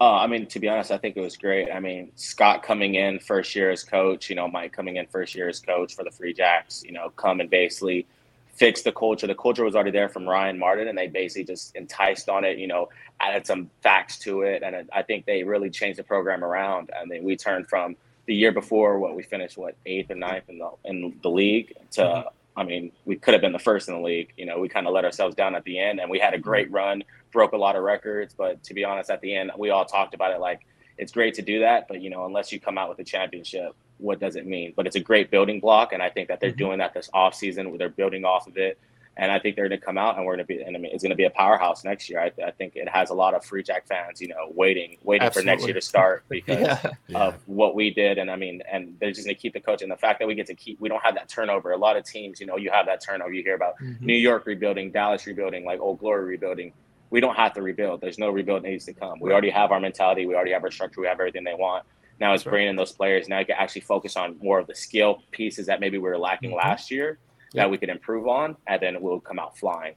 Uh, I mean, to be honest, I think it was great. I mean, Scott coming in first year as coach, you know, Mike coming in first year as coach for the Free Jacks, you know, come and basically fix the culture. The culture was already there from Ryan Martin, and they basically just enticed on it, you know, added some facts to it. And I- I think they really changed the program around. I mean, we turned from the year before, what we finished, what, eighth or ninth in the, in the league to, Mhm. I mean, we could have been the first in the league. You know, we kind of let ourselves down at the end, and we had a great run, broke a lot of records. But to be honest, at the end, we all talked about it like it's great to do that, but you know, unless you come out with a championship, what does it mean? But it's a great building block, and I think that they're Mhm. doing that this off season, where they're building off of it. And I think they're going to come out, and we're going to be, and I mean, it's going to be a powerhouse next year. I, I think it has a lot of Free Jack fans, you know, waiting, waiting for next year to start [laughs] because Yeah, Yeah. of what we did. And I mean, and they're just going to keep the coach. And the fact that we get to keep, we don't have that turnover. A lot of teams, you know, you have that turnover. You hear about Mhm. New York rebuilding, Dallas rebuilding, like Old Glory rebuilding. We don't have to rebuild. There's no rebuild that needs to come. We already have our mentality. We already have our structure. We have everything they want. Now it's bringing in those players. Now you can actually focus on more of the skill pieces that maybe we were lacking Mhm. last year. That we could improve on, and then we'll come out flying.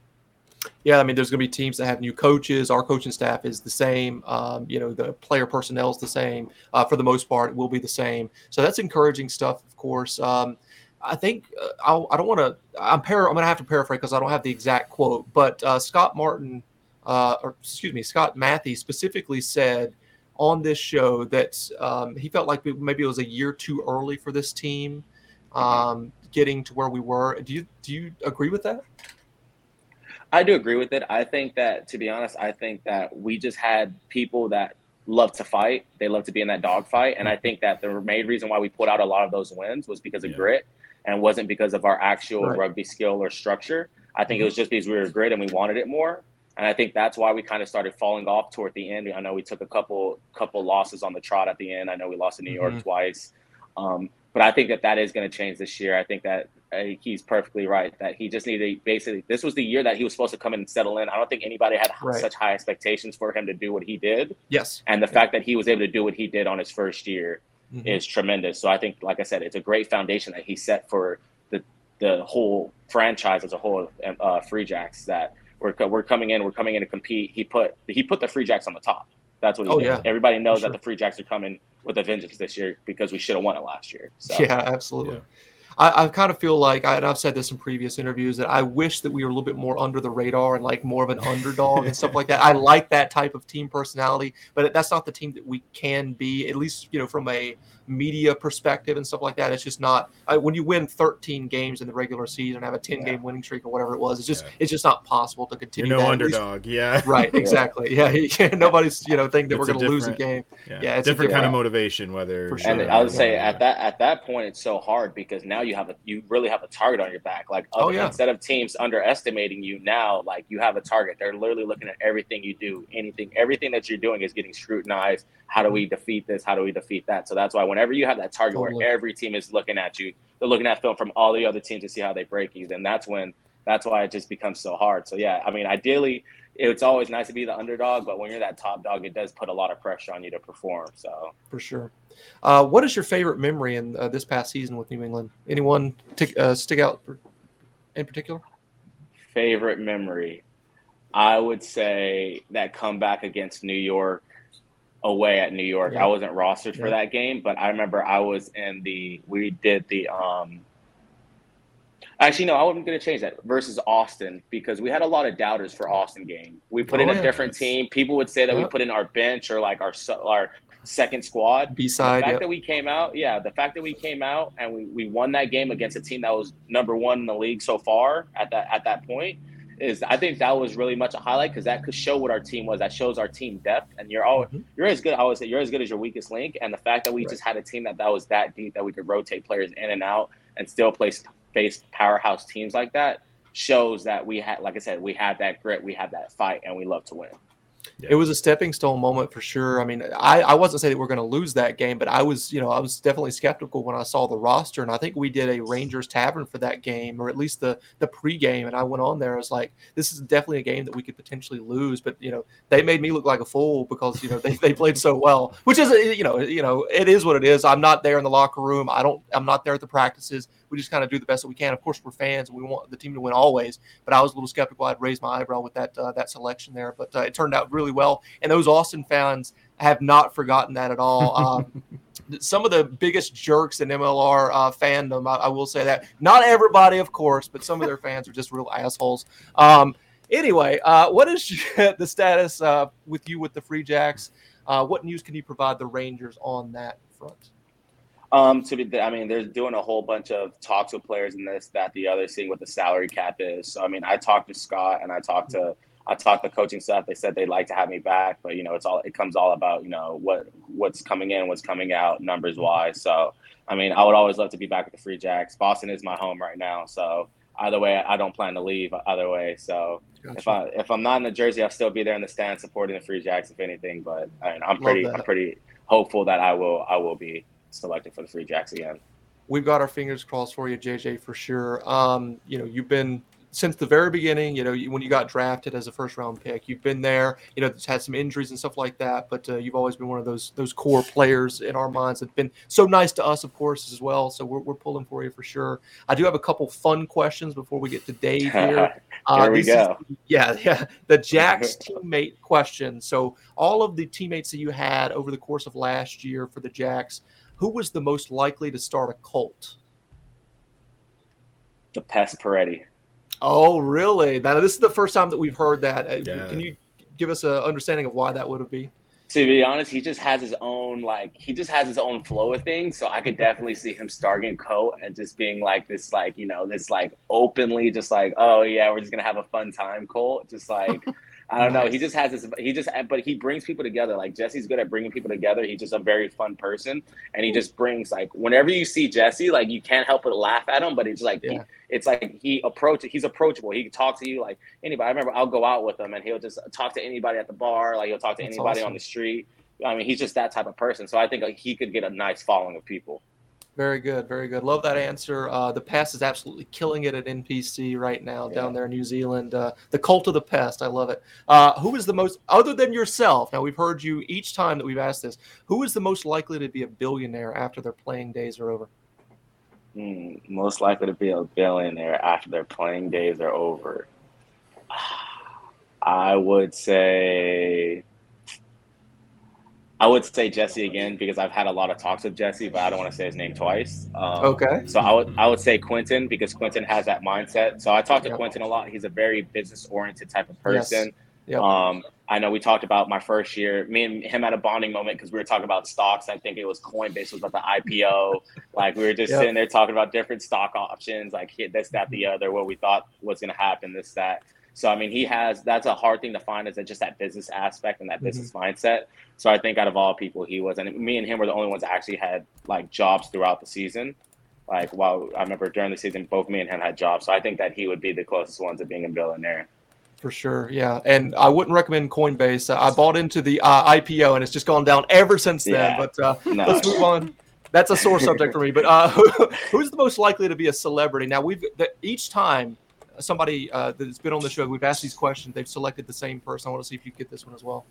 yeah. I mean, there's going to be teams that have new coaches. Our coaching staff is the same. Um, you know, the player personnel is the same. Uh, for the most part, it will be the same. So that's encouraging stuff, of course. Um, I think uh, I'll, I don't want to. I'm par- I'm going to have to paraphrase because I don't have the exact quote. But uh, Scott Martin, uh, or excuse me, Scott Mathie specifically said on this show that um, he felt like maybe it was a year too early for this team um, getting to where we were. Do you do you agree with that? I do agree with it. I think that, to be honest, I think that we just had people that love to fight. They love to be in that dogfight. And I think that the main reason why we put out a lot of those wins was because of Yeah. grit and wasn't because of our actual Right. rugby skill or structure. I think it was just because we were grit and we wanted it more. And I think that's why we kind of started falling off toward the end. I know we took a couple couple losses on the trot at the end. I know we lost to New York Mhm. twice. Um, but I think that that is going to change this year. I think that uh, he's perfectly right that he just needed to basically this was the year that he was supposed to come in and settle in. I don't think anybody had Right. such high expectations for him to do what he did, Yes. and the fact that he was able to do what he did on his first year Mhm. is tremendous. So I think, like I said, it's a great foundation that he set for the the whole franchise as a whole, uh, Free Jacks that we're we're coming in, we're coming in to compete. He put he put the Free Jacks on the top. That's what he Oh, did. yeah. Everybody knows sure. that the Free Jacks are coming with a vengeance this year because we should have won it last year. So Yeah, absolutely. Yeah. I, I kind of feel like, I, and I've said this in previous interviews, that I wish that we were a little bit more under the radar and like more of an underdog and stuff [laughs] like that. I like that type of team personality, but that's not the team that we can be, at least, you know, from a media perspective and stuff like that. It's just not, I, when you win 13 games in the regular season, and have a 10 game winning streak or whatever it was, it's just, Yeah. it's just not possible to You're continue. no that, at least- underdog. Yeah. [laughs] Right, exactly. Yeah, [laughs] yeah, nobody's you know think that It's we're going to lose a game. Yeah. Yeah, it's a different kind of motivation, whether For sure. And I would say at that at that point it's so hard because now you have a you really have a target on your back. Like Oh, yeah. instead of teams underestimating you now, like you have a target. They're literally looking at everything you do, anything, everything that you're doing is getting scrutinized. How do we defeat this? How do we defeat that? So that's why whenever you have that target Totally. where every team is looking at you, they're looking at film from all the other teams to see how they break you. Then that's when that's why it just becomes so hard. So yeah, I mean, ideally, it's always nice to be the underdog, but when you're that top dog, it does put a lot of pressure on you to perform. So. for sure. Uh, what is your favorite memory in uh, this past season with New England? Anyone tick uh, stick out in particular? favorite memory, I would say that comeback against New York away at New York. Yeah. I wasn't rostered for that game, but I remember I was in the we did the um Actually, no, I wasn't going to change that versus Austin because we had a lot of doubters for Austin game. We put Oh, in a yeah. different team. People would say that we put in our bench or like our our second squad B the fact Yeah. that we came out, yeah, the fact that we came out and we, we won that game against a team that was number one in the league so far at that at that point is I think that was really much a highlight because that could show what our team was. That shows our team depth, and you're all Mhm. you're as good. I would say you're as good as your weakest link, and the fact that we Right. just had a team that that was that deep that we could rotate players in and out and still place face powerhouse teams like that shows that we had, like I said, we had that grit, we had that fight, and we love to win. It was a stepping stone moment for sure. I mean, I, I wasn't saying that we're going to lose that game, but I was, you know, I was definitely skeptical when I saw the roster, and I think we did a Rangers Tavern for that game, or at least the the pregame. And I went on there, I was like, this is definitely a game that we could potentially lose, but you know, they made me look like a fool because you know they, they played so well, which is you know you know it is what it is. I'm not there in the locker room. I don't. I'm not there at the practices. We just kind of do the best that we can. Of course, we're fans and we want the team to win always. But I was a little skeptical. I'd raise my eyebrow with that uh, that selection there, but uh, it turned out really well. And those Austin fans have not forgotten that at all. [laughs] Um, some of the biggest jerks in MLR uh, fandom, I, I will say that. Not everybody, of course, but some of their fans are just real assholes. Um, anyway, uh, what is [laughs] the status uh, with you with the Free Jacks? Uh, what news can you provide the Rangers on that front? Um, to be, I mean, they're doing a whole bunch of talks with players and this, that, the other, seeing what the salary cap is. So, I mean, I talked to Scott and I talked to, I talked to coaching staff. They said they'd like to have me back, but you know, it's all, it comes all about, you know, what, what's coming in, what's coming out numbers wise. So, I mean, I would always love to be back with the Free Jacks. Boston is my home right now. So either way, I don't plan to leave either way. So if I, if I'm not in the Jersey, I'll still be there in the stands supporting the Free Jacks, if anything, but I mean, I'm Love pretty. I'm pretty hopeful that I will, I will be selected for the Free Jacks again. we've got our fingers crossed for you, JJ, for sure. Um, you know, you've been since the very beginning. You know, you, when you got drafted as a first round pick, you've been there. You know, it's had some injuries and stuff like that, but uh, you've always been one of those those core players in our minds. That's been so nice to us, of course, as well. So we're, we're pulling for you for sure. I do have a couple fun questions before we get to Dave [laughs] here. Uh, Here we this is- go. yeah, yeah. The Jacks [laughs] teammate question. So, all of the teammates that you had over the course of last year for the Jacks, who was the most likely to start a cult? the pest Parete. Oh, really? Now, this is the first time that we've heard that. Uh, Yeah. Can you give us an understanding of why that would have been? To be honest, he just has his own like he just has his own flow of things. So I could definitely see him starting Coat and just being like this, like you know, this like openly, just like oh yeah, we're just gonna have a fun time, Colt. Just like [laughs] I don't know, he just has this. He just but he brings people together. Like Jesse's good at bringing people together. He's just a very fun person, and he hmm. just brings like whenever you see Jesse, like you can't help but laugh at him. But it's like he, it's like he approach he's approachable. He can talk to you like anybody. I remember I'll go out with him and he'll just talk to anybody at the bar, like he'll talk to That's anybody awesome. on the street. I mean, he's just that type of person. So I think like, he could get a nice following of people. Very good, very good. Love that answer. Uh, the Pest is absolutely killing it at NPC right now down there in New Zealand. Uh, the cult of the Pest, I love it. Uh, who is the most, other than yourself? Now we've heard you each time that we've asked this. Who is the most likely to be a billionaire after their playing days are over? Mm, most likely to be a billionaire after their playing days are over. [sighs] I would say I would say Jesse again because I've had a lot of talks with Jesse, but I don't want to say his name twice. Um, Okay. So I would I would say Quentin because Quentin has that mindset. So I talk to Yep. Quentin a lot. He's a very business oriented type of Yes. person. Yep. Um, I know we talked about my first year. Me and him had a bonding moment because we were talking about stocks. I think it was Coinbase was about the IPO. [laughs] like we were just Yep. sitting there talking about different stock options, like this, that, the other, what we thought was going to happen, this, that. So I mean, he has. That's a hard thing to find is that just that business aspect and that Mhm. business mindset. So I think out of all people, he was, and me and him were the only ones that actually had like jobs throughout the season. Like while I remember during the season, both me and him had jobs. So I think that he would be the closest one to being a billionaire. For sure, yeah, and I wouldn't recommend Coinbase. Uh, I bought into the uh, IPO, and it's just gone down ever since then. Yeah. But uh, No. [laughs] let's move on. That's a sore subject for me. But uh, [laughs] who's the most likely to be a celebrity? Now we've the, each time somebody uh, that's been on the show, we've asked these questions. They've selected the same person. I want to see if you get this one as well.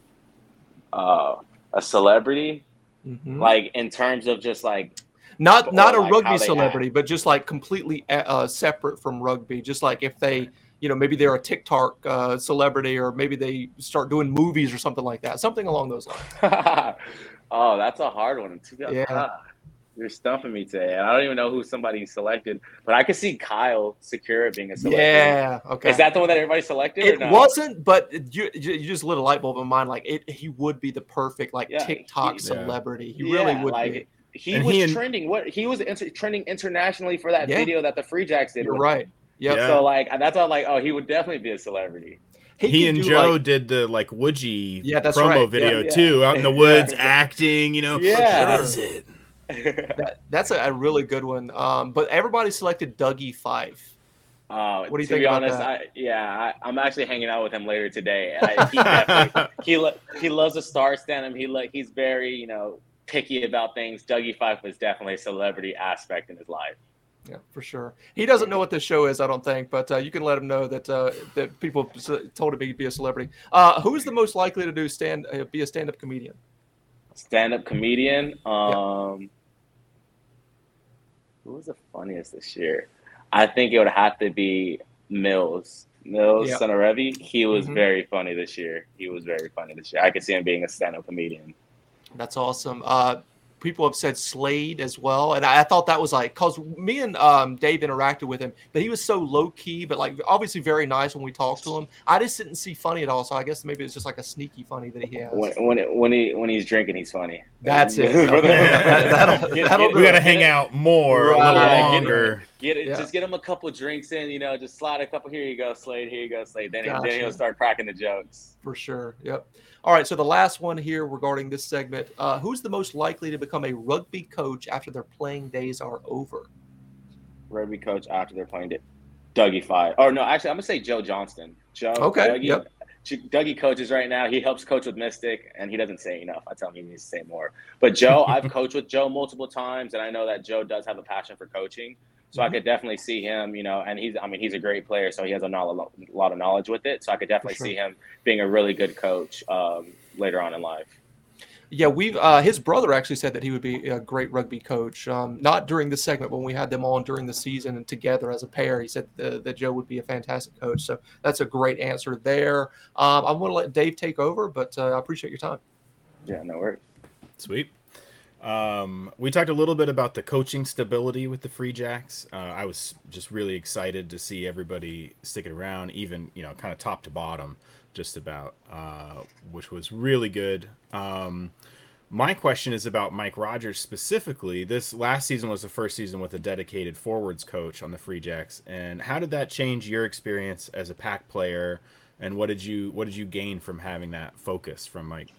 Uh, a celebrity, Mhm. like in terms of just like Not not a like rugby celebrity, but just like completely uh, uh, separate from rugby. Just like if they, you know, maybe they're a TikTok uh, celebrity, or maybe they start doing movies or something like that. Something along those lines. [laughs] oh, that's a hard one. Yeah. You're stumping me today, and I don't even know who somebody selected, but I could see Kyle Secura being a celebrity. Yeah. Okay. Is that the one that everybody selected? or it no? wasn't, but you you just lit a light bulb in mind. Like it, he would be the perfect like Yeah, TikTok he- celebrity. He Yeah, really would like, be. He And was he and- trending. What he was inter- trending internationally for that Yeah. video that the Free Jacks did. You're right. Yep. Yeah. So like that's all. Like oh, he would definitely be a celebrity. He, could and Joe like- did the like Woodgie Yeah, that's promo right. video Yeah, yeah. too, out in the [laughs] Yeah. woods acting. You know, Yeah. what is it? [laughs] that, that's a, a really good one. Um, but everybody selected Dougie Fife. Uh, What do you to think be about honest, that? I, yeah, I, I'm actually hanging out with him later today. I, he [laughs] he lo- he loves a star stand. He like he's very you know picky about things. Dougie Fife was definitely a celebrity aspect in his life. Yeah, for sure. He doesn't know what this show is, I don't think, but uh, you can let him know that uh, that people told him he'd be a celebrity. Uh, who is the most likely to do stand uh, be a stand up comedian? Stand up comedian. Um, who was the funniest this year? I think it would have to be Mills. Mills, Yeah. son of Revy. He was Mhm. very funny this year. He was very funny this year. I could see him being a stand up comedian. That's awesome. Uh, people have said Slade as well, and I, I thought that was like because me and um, Dave interacted with him, but he was so low key, but like obviously very nice when we talked to him. I just didn't see funny at all, so I guess maybe it's just like a sneaky funny that he has. When when it, when he when he's drinking, he's funny. That's it. [laughs] That- that'll- [laughs] that'll We got to it. hang out more, Right. a little Yeah, get- longer. Get it, Yeah. just get him a couple drinks in, you know, just slide a couple. Here you go, Slade. Here you go, Slade. Then, he- Gotcha. then he'll start cracking the jokes. For sure. Yep. All right. So the last one here regarding this segment: uh, Who's the most likely to become a rugby coach after their playing days are over? Rugby coach after they're playing it. Dougie Fife. Or no, actually, I'm gonna say Joe Johnston. Joe. Okay, Dougie, yep. Dougie coaches right now. He helps coach with Mystic, and he doesn't say enough. I tell him he needs to say more. But Joe, I've [laughs] coached with Joe multiple times, and I know that Joe does have a passion for coaching. So I Mhm. could definitely see him, you know, and he's, I mean, he's a great player, so he has a knowl- lot of knowledge with it. So I could definitely sure. see him being a really good coach um, later on in life. Yeah, we've uh, his brother actually said that he would be a great rugby coach. Um, not during the segment when we had them on during the season and together as a pair. He said uh, that Joe would be a fantastic coach. So that's a great answer there. Um, I'm going to let Dave take over, but uh, I appreciate your time. Yeah, no worries. Sweet. Um, we talked a little bit about the coaching stability with the Free Jacks. Uh, I was just really excited to see everybody sticking around, even you know, kind of top to bottom, just about, uh, which was really good. Um, my question is about Mike Rogers specifically. This last season was the first season with a dedicated forwards coach on the Free Jacks, and how did that change your experience as a pack player? And what did you what did you gain from having that focus from Mike?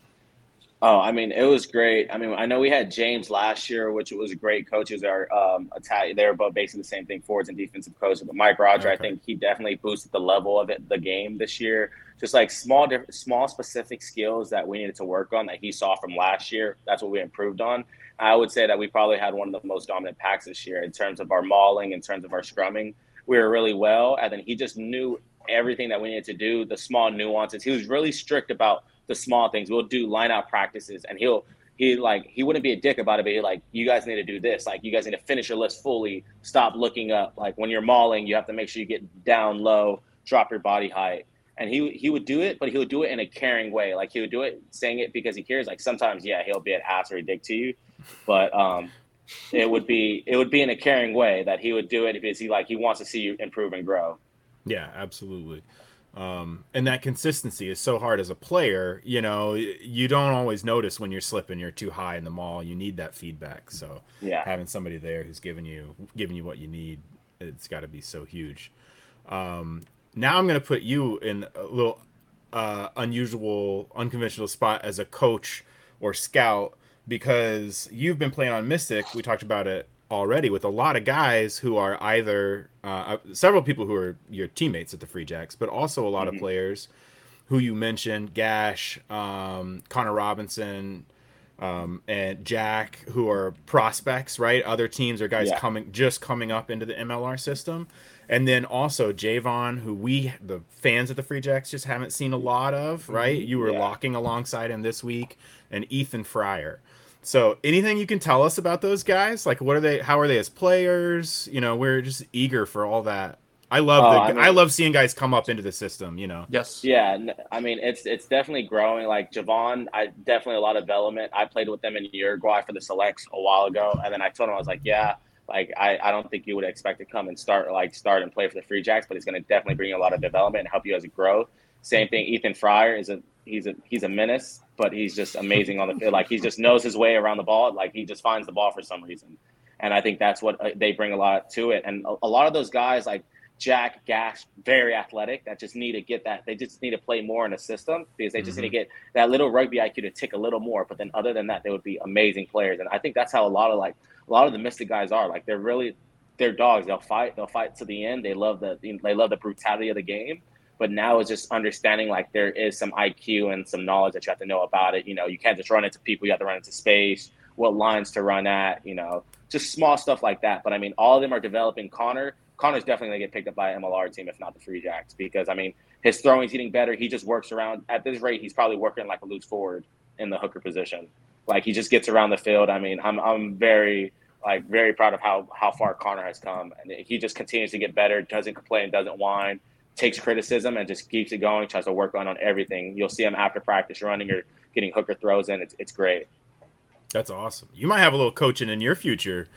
Oh, I mean, it was great. I mean, I know we had James last year, which was a great coach. Was our um, Italian. They were both basically the same thing, forwards and defensive coach. But Mike Roger, I think he definitely boosted the level of it, the game this year. Just like small, small specific skills that we needed to work on that he saw from last year. That's what we improved on. I would say that we probably had one of the most dominant packs this year in terms of our mauling, in terms of our scrumming. We were really well, and then he just knew everything that we needed to do, the small nuances. He was really strict about the small things. We'll do line out practices, and he'll he like he wouldn't be a dick about it, but he like you guys need to do this. Like you guys need to finish your list fully. Stop looking up. Like when you're mauling, you have to make sure you get down low, drop your body height. And he he would do it, but he would do it in a caring way. Like he would do it saying it because he cares. Like sometimes, yeah, he'll be an ass or a dick to you, but um, it would be it would be in a caring way that he would do it because he like he wants to see you improve and grow. Yeah, absolutely. Um, and that consistency is so hard as a player. You know, you don't always notice when you're slipping, you're too high in the mall. You need that feedback. So yeah, having somebody there who's giving you giving you what you need, it's got to be so huge. Um, now I'm going to put you in a little uh, unusual, unconventional spot as a coach or scout because you've been playing on Mystic. We talked about it already with a lot of guys who are either uh, uh, several people who are your teammates at the Free Jacks, but also a lot mm-hmm. of players who you mentioned, Gash, um, Connor Robinson, um, and Jack, who are prospects, right? Other teams are guys yeah. coming just coming up into the MLR system. And then also Javon, who we the fans of the Free Jacks just haven't seen a lot of, right? Mm-hmm. You were yeah. locking alongside him this week, and Ethan Fryer. So, anything you can tell us about those guys? Like, what are they? How are they as players? You know, we're just eager for all that. I love oh, the, I, mean, I, love seeing guys come up into the system. You know. Yes. Yeah, I mean it's it's definitely growing. Like Javon, I definitely a lot of development. I played with them in Uruguay for the selects a while ago, and then I told him I was like, yeah, like I, I don't think you would expect to come and start like start and play for the Free Jacks, but he's going to definitely bring you a lot of development and help you as a grow. Same thing. Ethan Fryer is a he's a he's a menace but he's just amazing on the field. Like he just knows his way around the ball. Like he just finds the ball for some reason, and I think that's what uh, they bring a lot to it. And a, a lot of those guys like Jack Gash, very athletic, that just need to get that. They just need to play more in a system because they just mm-hmm. need to mm-hmm. get that little rugby IQ to tick a little more. But then other than that, they would be amazing players. And I think that's how a lot of like a lot of the Mystic guys are. Like they're really they're dogs. They'll fight. They'll fight to the end. They love the they love the brutality of the game but now it's just understanding like there is some IQ and some knowledge that you have to know about it. You know, you can't just run into people, you have to run into space, what lines to run at, you know, just small stuff like that. But I mean, all of them are developing. Connor, Connor's definitely gonna get picked up by an MLR team, if not the Free Jacks, because I mean, his throwing's getting better. He just works around at this rate, he's probably working like a loose forward in the hooker position. Like he just gets around the field. I mean, I'm I'm very like very proud of how how far Connor has come, and he just continues to get better. Doesn't complain, doesn't whine takes criticism and just keeps it going, tries to work on on everything. You'll see him after practice running or getting hooker throws in. It's it's great. That's awesome. You might have a little coaching in your future.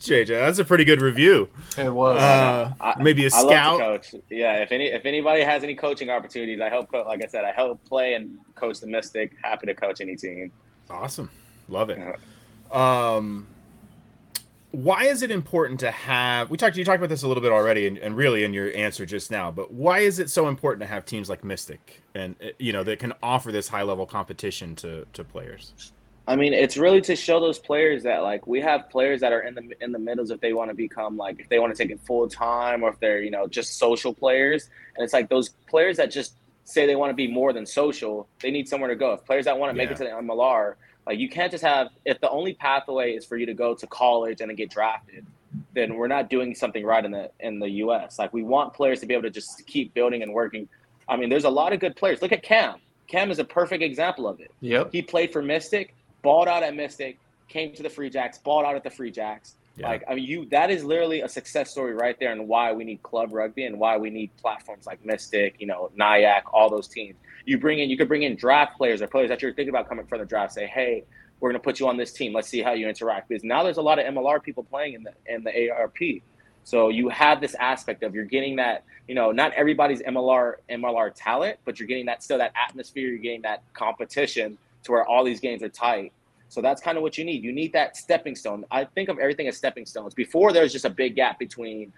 JJ, that's a pretty good review. It was. Uh, I, maybe a scout. coach. Yeah, if any if anybody has any coaching opportunities, I help. Like I said, I help play and coach the Mystic. Happy to coach any team. Awesome, love it. Um, why is it important to have we talked you talked about this a little bit already and, and, really in your answer just now but why is it so important to have teams like mystic and uh, you know that can offer this high level competition to to players? I mean it's really to show those players that like we have players that are in the in the middles if they want to become like if they want to take it full time or if they're you know just social players. And it's like those players that just say they want to be more than social they need somewhere to go. If players that want to yeah. make it to the mlr like you can't just have if the only pathway is for you to go to college and then get drafted, then we're not doing something right in the in the US. Like we want players to be able to just keep building and working. I mean, there's a lot of good players. Look at Cam. Cam is a perfect example of it. Yep. He played for Mystic, balled out at Mystic, came to the Free Jacks, balled out at the Free Jacks. Yeah. Like I mean, you that is literally a success story right there, and why we need club rugby and why we need platforms like Mystic, you know, Nyack, all those teams you bring in you could bring in draft players or players that you're thinking about coming from the draft. Say, hey, we're going to put you on this team. Let's see how you interact. Because now there's a lot of MLR people playing in the in the ARP. So you have this aspect of you're getting that, you know, not everybody's MLR MLR talent, but you're getting that still that atmosphere. You're getting that competition to where all these games are tight. So that's kind of what you need. You need that stepping stone. I think of everything as stepping stones. Before there's just a big gap between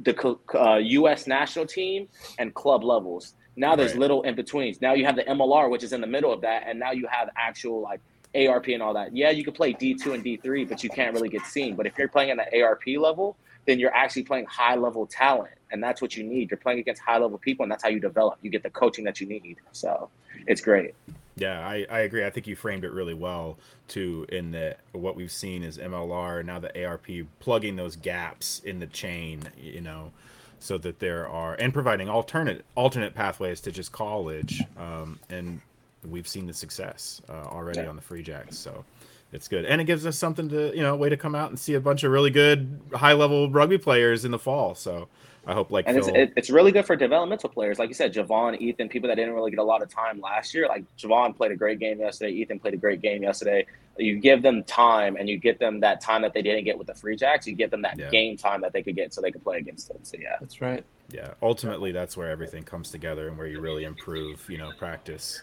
the uh, U.S. national team and club levels. Now there's right. little in betweens. Now you have the MLR, which is in the middle of that, and now you have actual like ARP and all that. Yeah, you can play D2 and D3, but you can't really get seen. But if you're playing at the ARP level, then you're actually playing high level talent, and that's what you need. You're playing against high level people, and that's how you develop. You get the coaching that you need. So it's great. Yeah, I, I agree. I think you framed it really well too. In that what we've seen is MLR now the ARP plugging those gaps in the chain. You know, so that there are and providing alternate alternate pathways to just college um, and we've seen the success uh, already yeah. on the free jacks so it's good, and it gives us something to you know a way to come out and see a bunch of really good high level rugby players in the fall. So I hope like and Phil... it's it's really good for developmental players, like you said, Javon, Ethan, people that didn't really get a lot of time last year. Like Javon played a great game yesterday. Ethan played a great game yesterday. You give them time, and you get them that time that they didn't get with the Free Jacks. You give them that Yeah. game time that they could get, so they could play against them. So yeah, That's right. yeah ultimately that's where everything comes together and where you really improve you know practice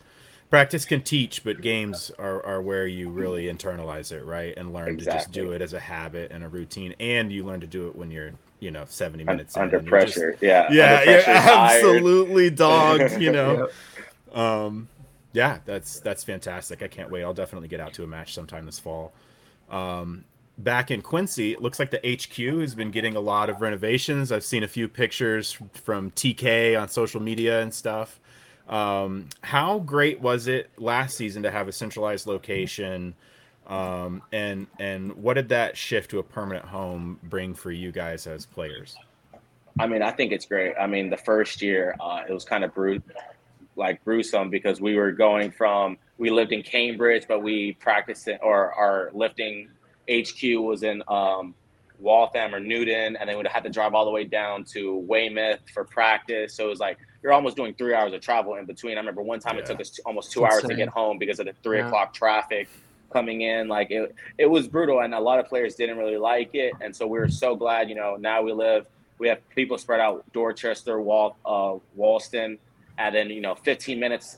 practice can teach but games are, are where you really internalize it right and learn to just do it as a habit and a routine and you learn to do it when you're you know 70 minutes in under and you're just- pressure. yeah, yeah under you're tired. absolutely dogged you know. [laughs] Um yeah that's that's fantastic. I can't wait. I'll definitely get out to a match sometime this fall. Um back in quincy it looks like the hq has been getting a lot of renovations. I've seen a few pictures from tk on social media and stuff. Um how great was it last season to have a centralized location um and and what did that shift to a permanent home bring for you guys as players I mean, I think it's great. I mean, the first year uh, it was kind of brute, like gruesome because we were going from we lived in Cambridge, but we practiced it, or our lifting HQ was in um, Waltham or Newton, and then we'd have to drive all the way down to Weymouth for practice. So it was like you're almost doing three hours of travel in between. I remember one time it took us t- almost two hours to get home because of the three Yeah. o'clock traffic coming in. Like it, it was brutal, and a lot of players didn't really like it. And so we were so glad, you know, now we live. We have people spread out Dorchester, Wal, uh, Walston, and then you know 15 minutes,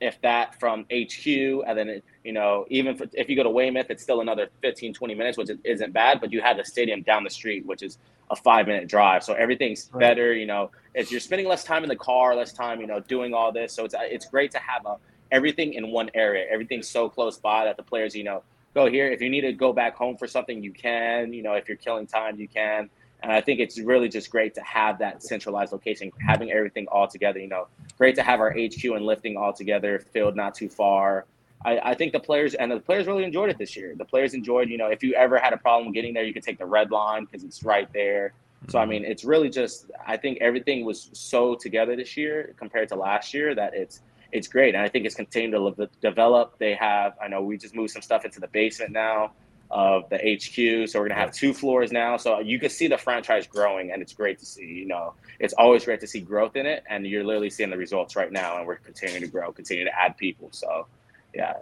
if that, from HQ, and then you know even if, if you go to Weymouth, it's still another 15, 20 minutes, which isn't bad. But you have the stadium down the street, which is a five minute drive, so everything's Right. better. You know, if you're spending less time in the car, less time, you know, doing all this, so it's it's great to have a everything in one area. Everything's so close by that the players, you know, go here. If you need to go back home for something, you can. You know, if you're killing time, you can. And I think it's really just great to have that centralized location, having everything all together. You know, great to have our HQ and lifting all together, field not too far. I, I think the players and the players really enjoyed it this year. The players enjoyed, you know, if you ever had a problem getting there, you could take the red line because it's right there. So I mm-hmm. mean, it's really just I think everything was so together this year compared to last year that it's it's great, and I think it's continuing to live, develop. They have I know we just moved some stuff into the basement now of the HQ, so we're gonna have two floors now. So you can see the franchise growing, and it's great to see. You know, it's always great to see growth in it, and you're literally seeing the results right now, and we're continuing to grow, continue to add people. So yeah,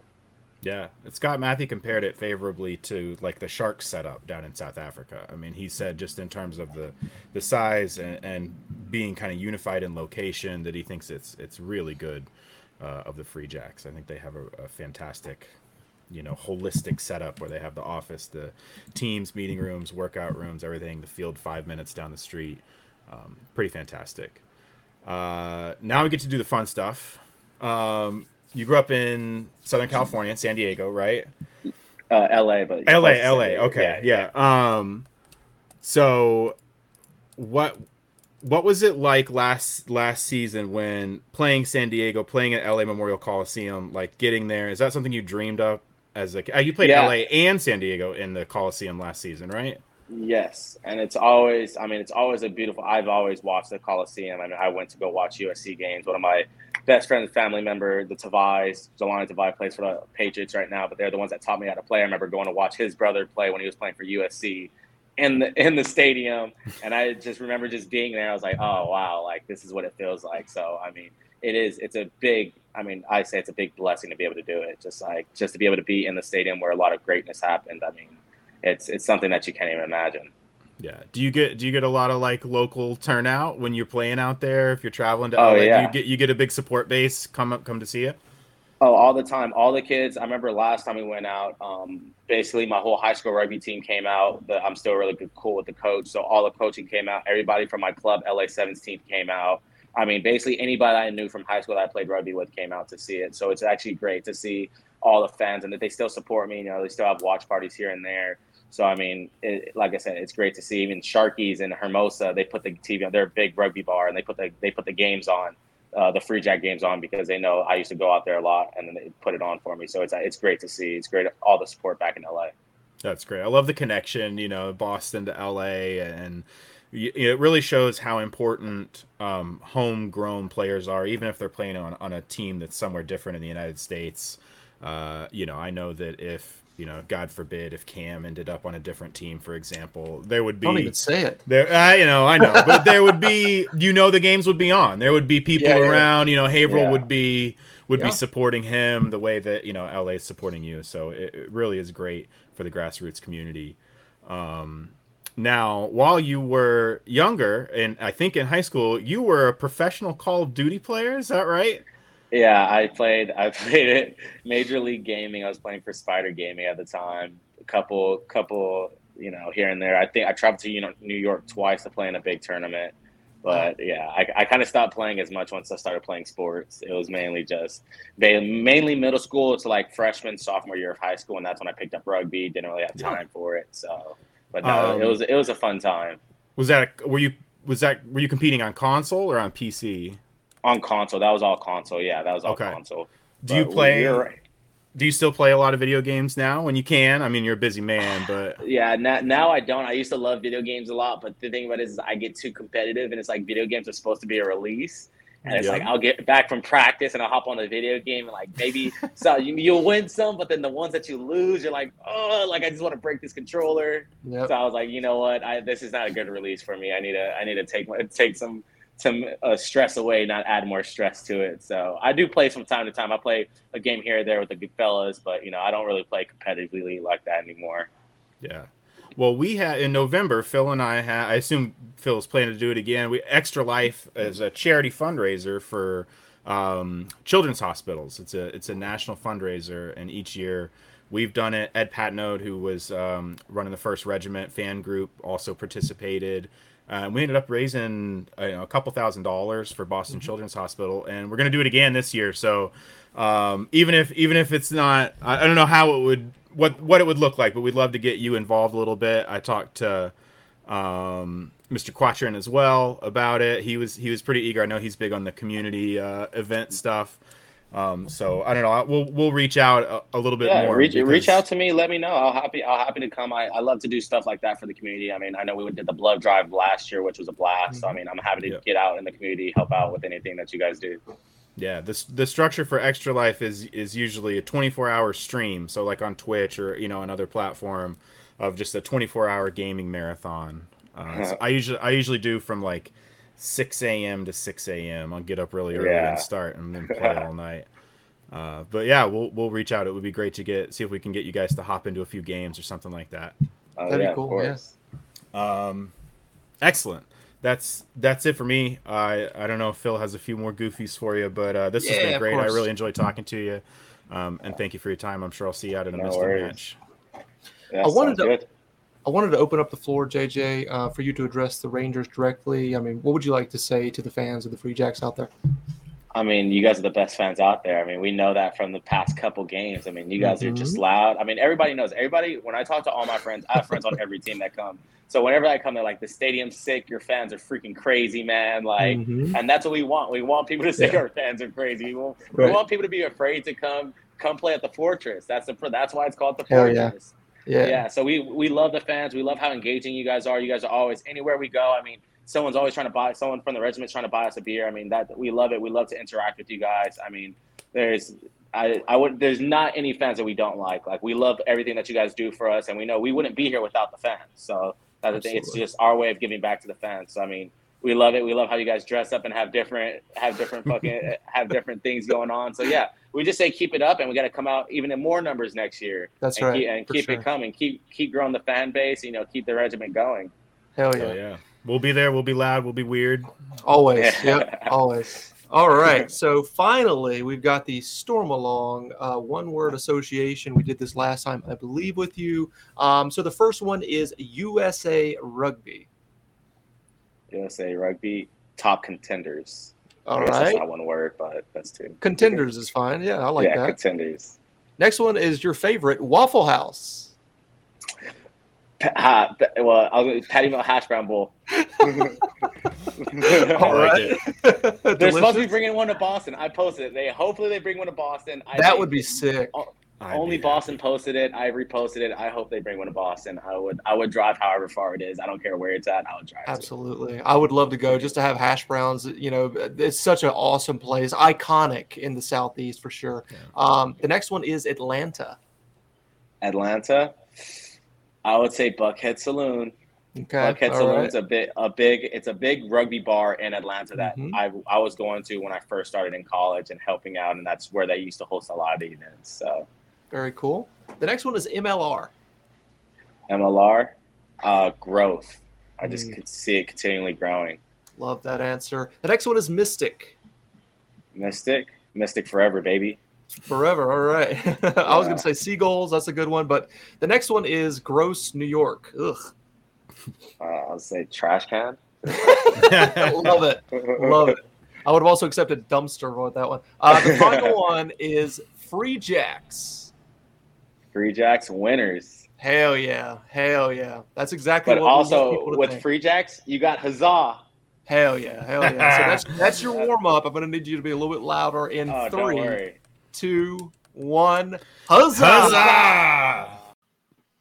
Yeah, Scott Mathie compared it favorably to like the Sharks setup down in South Africa. I mean, he said just in terms of the the size and, and being kind of unified in location that he thinks it's it's really good uh, of the Free Jacks. I think they have a, a fantastic, you know, holistic setup where they have the office, the teams, meeting rooms, workout rooms, everything. The field five minutes down the street. Um, pretty fantastic. Uh, now we get to do the fun stuff. Um, you grew up in Southern California, San Diego, right? uh, LA, but LA, LA. San Diego. Okay, yeah. Um, so what what was it like last last season when playing San Diego, playing at LA Memorial Coliseum, like getting there? Is that something you dreamed of as a? uh, You played Yeah. LA and San Diego in the Coliseum last season, right? Yes, and it's always. I mean, it's always a beautiful. I've always watched the Coliseum. I mean, I went to go watch USC games. One of my best friends, family member, the Tavais, Jahlani Tavai plays for the Patriots right now, but they're the ones that taught me how to play. I remember going to watch his brother play when he was playing for USC in the in the stadium, and I just remember just being there. I was like, oh wow, like this is what it feels like. So I mean, it is. It's a big. I mean, I say it's a big blessing to be able to do it. Just like just to be able to be in the stadium where a lot of greatness happened. I mean, it's it's something that you can't even imagine. Yeah. Do you get do you get a lot of like local turnout when you're playing out there? If you're traveling to Oh, LA, yeah. you get you get a big support base come up come to see it. Oh, all the time. All the kids. I remember last time we went out. Um, basically, my whole high school rugby team came out. The, I'm still really cool with the coach, so all the coaching came out. Everybody from my club, LA 17th, came out. I mean, basically anybody I knew from high school that I played rugby with came out to see it. So it's actually great to see all the fans and that they still support me. You know, they still have watch parties here and there. So I mean, it, like I said, it's great to see. Even Sharkeez and Hermosa, they put the TV on. They're a big rugby bar, and they put the they put the games on uh, the Free Jack games on because they know I used to go out there a lot, and then they put it on for me. So it's it's great to see. It's great all the support back in LA. That's great. I love the connection, you know, Boston to LA, and it really shows how important um, homegrown players are, even if they're playing on, on a team that's somewhere different in the United States. Uh, you know, I know that if you know, God forbid if Cam ended up on a different team, for example, there would be Don't even say it. there. Uh, you know, I know, but [laughs] there would be, you know, the games would be on. There would be people Yeah, yeah. around. You know, Haverhill Yeah. would be would Yeah. be supporting him the way that you know LA is supporting you. So it, it really is great for the grassroots community. Um, now, while you were younger, and I think in high school, you were a professional Call of Duty player. Is that right? Yeah, I played. I [laughs] played it. Major League Gaming. I was playing for Spider Gaming at the time. A couple, couple, you know, here and there. I think I traveled to you know New York twice to play in a big tournament. But yeah, I, I kind of stopped playing as much once I started playing sports. It was mainly just they mainly middle school to like freshman, sophomore year of high school, and that's when I picked up rugby. Didn't really have time for it. So, but no, Um, it was it was a fun time Was that were you was that were you competing on console or on PC? On console. That was all console. Yeah, that was all Okay. console. Do you But play? you're right. Do you still play a lot of video games now when you can? I mean, you're a busy man, but [sighs] Yeah, now, now I don't. I used to love video games a lot, but the thing about it is I get too competitive, and it's like video games are supposed to be a release, and it's Yeah. like I'll get back from practice and I'll hop on the video game and like maybe [laughs] so you, you'll win some, but then the ones that you lose, you're like, oh, like I just want to break this controller. Yep. So I was like, you know what, I this is not a good release for me. I need to I need to take my- take some some uh, stress away, not add more stress to it. So I do play from time to time. I play a game here or there with the good fellas, but you know I don't really play competitively like that anymore. Yeah. Well, we had in November, Phil and I had. I assume Phil's planning to do it again. We Extra Life is a charity fundraiser for um, children's hospitals. It's a it's a national fundraiser, and each year we've done it. Ed Patnode, who was um, running the First Regiment fan group, also participated. Uh, we ended up raising uh, you know, a couple thousand dollars for Boston Children's Hospital, and we're going to do it again this year. So um, even if even if it's not, I, I don't know how it would what what it would look like, but we'd love to get you involved a little bit. I talked to um, Mr. Quattrin as well about it. He was he was pretty eager. I know he's big on the community uh, event stuff. Um, so I don't know. We'll we'll reach out a, a little bit yeah, more. reach reach out to me. Let me know. I'll happy. I'll happy to come. I, I love to do stuff like that for the community. I mean, I know we did the blood drive last year, which was a blast. So I mean, I'm happy to Yeah. get out in the community, help out with anything that you guys do. Yeah, this the structure for Extra Life is is usually a 24 hour stream. So like on Twitch or you know another platform of just a 24 hour gaming marathon. Uh, so [laughs] I usually I usually do from like 6 a.m. to 6 a.m. I'll get up really early Yeah. and start and then [laughs] play all night. Uh, but yeah, we'll we'll reach out. It would be great to get see if we can get you guys to hop into a few games or something like that. Oh, That'd be yeah, of cool, course. Um, excellent. That's that's it for me. I I don't know if Phil has a few more goofies for you, but uh, this has been great. I really enjoyed talking to you, um, and thank you for your time. I'm sure I'll see you out at a No Mister worries. match. Yeah, I wanted to- good. I wanted to open up the floor, JJ, uh, for you to address the Rangers directly. I mean, what would you like to say to the fans of the Free Jacks out there? I mean, you guys are the best fans out there. I mean, we know that from the past couple games. I mean, you guys are Mm-hmm. just loud. I mean, everybody knows. Everybody, when I talk to all my friends, I have friends on every team that come. So whenever I come, they're like, the stadium's sick. Your fans are freaking crazy, man. Like, Mhm. and that's what we want. We want people to say Yeah. our fans are crazy. We want, Right. we want people to be afraid to come come play at the Fortress. That's the that's why it's called the Hell. Fortress. yeah. Yeah. Yeah. So we we love the fans. We love how engaging you guys are. You guys are always anywhere we go. I mean, someone's always trying to buy someone from the regiment's trying to buy us a beer. I mean, that we love it. We love to interact with you guys. I mean, there's I I would there's not any fans that we don't like. Like we love everything that you guys do for us, and we know we wouldn't be here without the fans. So that's the thing. It's just our way of giving back to the fans. So I mean. We love it. We love how you guys dress up and have different, have different [laughs] fucking, have different things going on. So yeah, we just say keep it up, and we got to come out even in more numbers next year That's and right. keep, and keep sure. it coming. Keep keep growing the fan base. You know, keep the regiment going. Hell yeah. yeah, we'll be there. We'll be loud. We'll be weird. Always. Yeah. [laughs] Yep. Always. All right. So finally, we've got the Stormalong uh, one word association. We did this last time, I believe, with you. Um, so the first one is USA Rugby. USA Rugby top contenders. All I right. That's not one word, but that's two. Contenders is fine. Yeah, I like yeah, that. contenders. Next one is your favorite Waffle House. Pa- ha, pa- well, I was Patty Melt Hash Brown Bowl. [laughs] All right. [laughs] They're supposed to be bringing one to Boston. I posted it. They hopefully they bring one to Boston. I That think would be sick. I'd Only Boston happy. posted it. I reposted it. I hope they bring one to Boston. I would. I would drive however far it is. I don't care where it's at. I would drive. to. Absolutely. I would love to go just to have hash browns. You know, it's such an awesome place, iconic in the Southeast for sure. Yeah. Um, the next one is Atlanta. Atlanta. I would say Buckhead Saloon. Okay. Buckhead all Saloon's right. a bit a big it's a big rugby bar in Atlanta that Mhm. I I was going to when I first started in college and helping out, and that's where they used to host a lot of the events. So Very cool. The next one is MLR. MLR, uh, growth. I just Mm. could see it continually growing. Love that answer. The next one is Mystic. Mystic, Mystic forever, baby. Forever. All right. [laughs] I was going to say Seagulls. That's a good one. But the next one is Gross New York. Ugh. Uh, I'll say trash can. [laughs] [laughs] Love it. Love it. I would have also accepted dumpster with that one. Uh, the final one is Free Jacks. Free Jacks winners. Hell yeah. Hell yeah. That's exactly But what we want also to with think. Free Jacks, you got huzzah. Hell yeah. Hell yeah. So [laughs] that's that's your warm up. I'm going to need you to be a little bit louder in Oh, don't three, worry. Huzzah! Huzzah!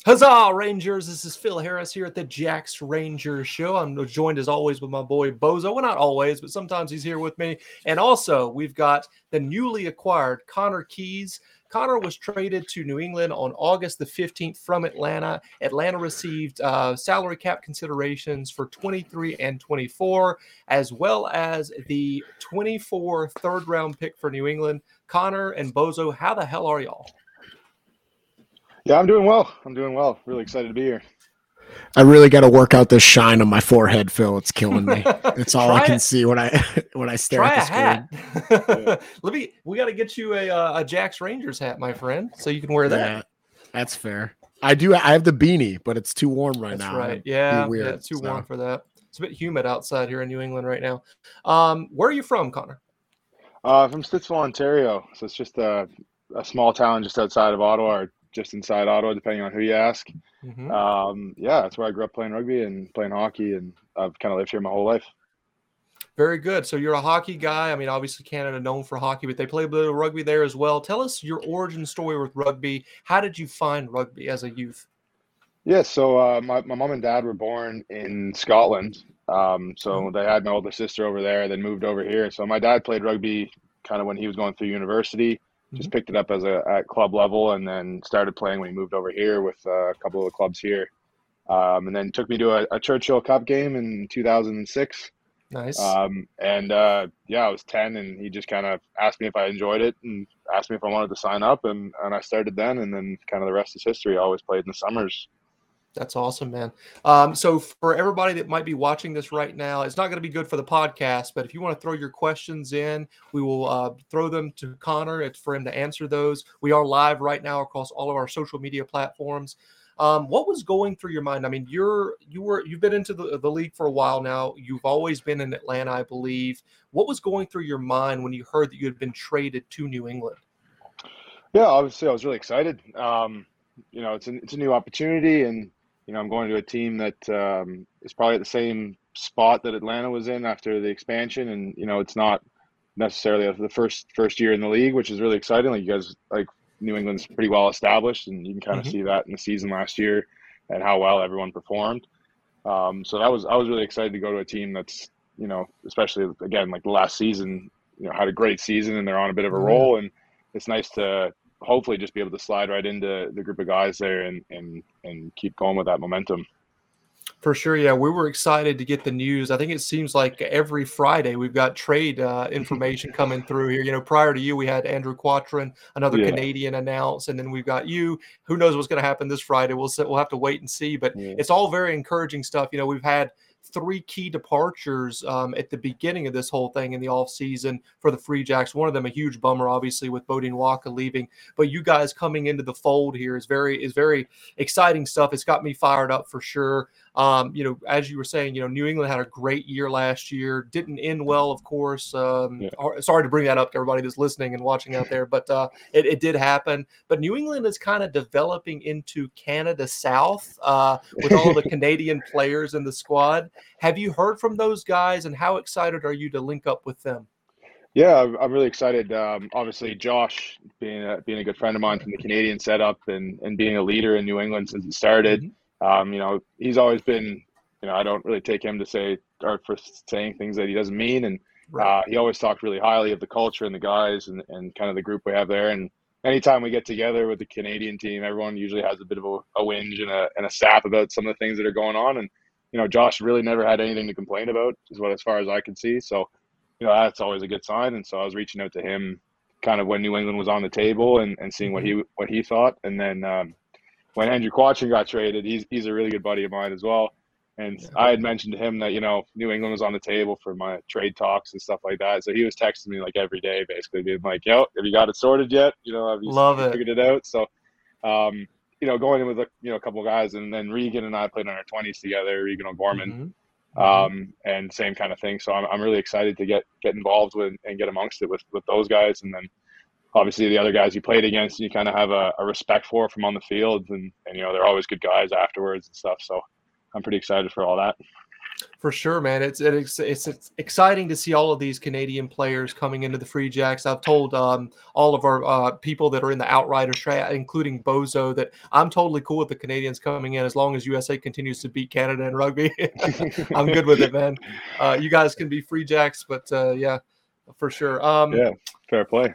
Huzzah, Rangers! This is Phil Harris here at the Jack's Rangers Show. I'm joined as always with my boy Bozo. Well, not always, but sometimes he's here with me. And also, we've got the newly acquired Conor Keys. Conor was traded to New England on August the 15th from Atlanta. Atlanta received uh, salary cap considerations for 23 and 24, as well as the 24 third round pick for New England. Conor and Bozo, how the hell are y'all? Yeah, I'm doing well. I'm doing well. Really excited to be here. I really got to work out this shine on my forehead, Phil. It's killing me. [laughs] It's all I can it. see when I [laughs] when I stare Try at the screen. hat. [laughs] Let me. We got to get you a uh, a Jack's Rangers hat, my friend, so you can wear that. Yeah, that's fair. I do. I have the beanie, but it's too warm right That's now. right. It'd Yeah, weird, yeah, it's too so. warm for that. It's a bit humid outside here in New England right now. Um, where are you from, Conor? Uh, from Stittsville, Ontario. So it's just a, a small town just outside of Ottawa or just inside Ottawa, depending on who you ask. Mhm. Um, yeah, that's where I grew up playing rugby and playing hockey, and I've kind of lived here my whole life. Very good. So you're a hockey guy. I mean, obviously Canada known for hockey, but they play a bit of rugby there as well. Tell us your origin story with rugby. How did you find rugby as a youth? Yeah, so uh, my, my mom and dad were born in Scotland. Um, so they had my older sister over there, then moved over here. So my dad played rugby kind of when he was going through university, just picked it up as a at club level, and then started playing when he moved over here with uh, a couple of the clubs here. Um, and then took me to a, a Churchill Cup game in 2006. Nice. Um, and uh, yeah, I was 10, and he just kind of asked me if I enjoyed it and asked me if I wanted to sign up. And, and I started then, and then kind of the rest is history. I always played in the summers. That's awesome, man. Um, so for everybody that might be watching this right now, it's not going to be good for the podcast, but if you want to throw your questions in, we will uh, throw them to Connor. It's for him to answer those. We are live right now across all of our social media platforms. Um, what was going through your mind? I mean, you're you were you've been into the, the league for a while now. You've always been in Atlanta, I believe. What was going through your mind when you heard that you had been traded to New England? Yeah, obviously, I was really excited. Um, you know, it's a, it's a new opportunity, and you know, I'm going to a team that um, is probably at the same spot that Atlanta was in after the expansion, and you know, it's not necessarily the first first year in the league, which is really exciting. Like you guys, like New England's pretty well established, and you can kind of Mhm. see that in the season last year and how well everyone performed. Um, so that was I was really excited to go to a team that's you know, especially again like the last season, you know, had a great season and they're on a bit of a Mhm. roll, and it's nice to hopefully just be able to slide right into the group of guys there and and and keep going with that momentum. For sure, yeah, we were excited to get the news. I think it seems like every Friday we've got trade uh, [laughs] information coming through here. You know, prior to you, we had Andrew Quattrin, another Yeah. Canadian, announce, and then we've got you. Who knows what's going to happen this Friday? We'll sit, we'll have to wait and see. But Yeah. it's all very encouraging stuff. You know, we've had three key departures um, at the beginning of this whole thing in the off season for the Free Jacks. One of them a huge bummer, obviously, with Beaudein Waaka leaving. But you guys coming into the fold here is very is very exciting stuff. It's got me fired up for sure. Um, you know, as you were saying, you know, New England had a great year last year. Didn't end well, of course. Um, Yeah. Sorry to bring that up to everybody that's listening and watching out there, but uh, it, it did happen. But New England is kind of developing into Canada South uh, with all the [laughs] Canadian players in the squad. Have you heard from those guys, and how excited are you to link up with them? Yeah, I'm really excited. Um, obviously, Josh being a, being a good friend of mine from the Canadian setup and, and being a leader in New England since it started. Um, you know, he's always been. You know, I don't really take him to say or for saying things that he doesn't mean, and Right. uh, he always talked really highly of the culture and the guys and, and kind of the group we have there. And anytime we get together with the Canadian team, everyone usually has a bit of a, a whinge and a, and a sap about some of the things that are going on. And, you know, Josh really never had anything to complain about, is what as far as I can see. So, you know, that's always a good sign. And so I was reaching out to him kind of when New England was on the table and, and seeing what he what he thought. And then um, when Andrew Quattrin got traded, he's he's a really good buddy of mine as well. And yeah. I had mentioned to him that you know New England was on the table for my trade talks and stuff like that. So he was texting me like every day, basically being like, "Yo, have you got it sorted yet? You know, have you Love figured it. it out?" So, um, you know, going in with a you know a couple guys, and then Reegan and I played on our twenties together, Reegan O'Gorman, mm-hmm. um, and same kind of thing. So I'm I'm really excited to get get involved with and get amongst it with with those guys, and then obviously the other guys you played against, you kind of have a, a respect for from on the field, and and you know they're always good guys afterwards and stuff. So I'm pretty excited for all that. For sure, man. It's, it's it's it's exciting to see all of these Canadian players coming into the Free Jacks. I've told um, all of our uh, people that are in the Outriders including Bozo, that I'm totally cool with the Canadians coming in as long as USA continues to beat Canada in rugby. [laughs] I'm good with it, man. Uh, you guys can be Free Jacks, but uh, yeah, for sure. Um, yeah, fair play.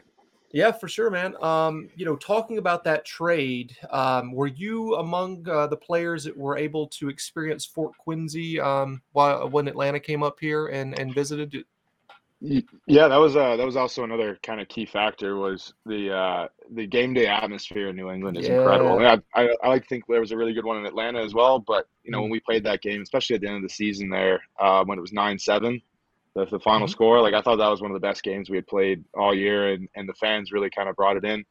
Yeah, for sure, man. Um, you know, talking about that trade, um, were you among uh, the players that were able to experience Fort Quincy um, while when Atlanta came up here and and visited? Yeah, that was uh, that was also another kind of key factor was the uh, the game day atmosphere in New England is yeah. incredible. I, I, I like to think there was a really good one in Atlanta as well, but you know mm when we played that game, especially at the end of the season there, uh, when it was nine seven, the, the final mm-hmm. score. Like I thought that was one of the best games we had played all year, and, and the fans really kind of brought it in.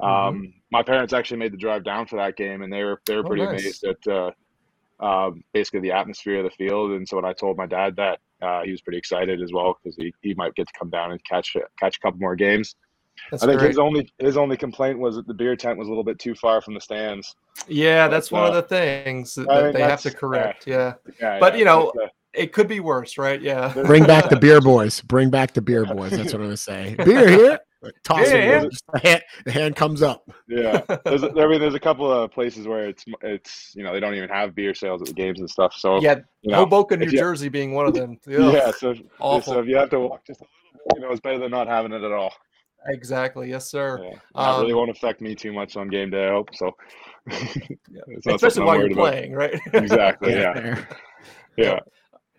Mm-hmm. Um, my parents actually made the drive down for that game, and they were they were oh, pretty nice. amazed at uh, uh, basically the atmosphere of the field. And so when I told my dad that, uh, he was pretty excited as well because he, he might get to come down and catch catch a couple more games. That's I think great. his only his only complaint was that the beer tent was a little bit too far from the stands. Yeah, that's but, one of uh, the things that, I mean, they have to correct. Yeah, yeah. yeah but you know, it could be worse, right? Yeah. Bring back the [laughs] beer boys. Bring back the beer boys. That's what I'm gonna say. Beer here. [laughs] Toss yeah, it. The hand, the hand comes up. Yeah. [laughs] There's, I mean, there's a couple of places where it's it's you know they don't even have beer sales at the games and stuff. So yeah, you know, Hoboken, New you, Jersey, being one of them. Ugh, yeah. So awful. so if you have to walk just a little bit, you know, it's better than not having it at all. Exactly. Yes, sir. Yeah. Um, really won't affect me too much on game day. I hope so. yeah. Especially while you're playing, about. right? exactly. yeah. yeah.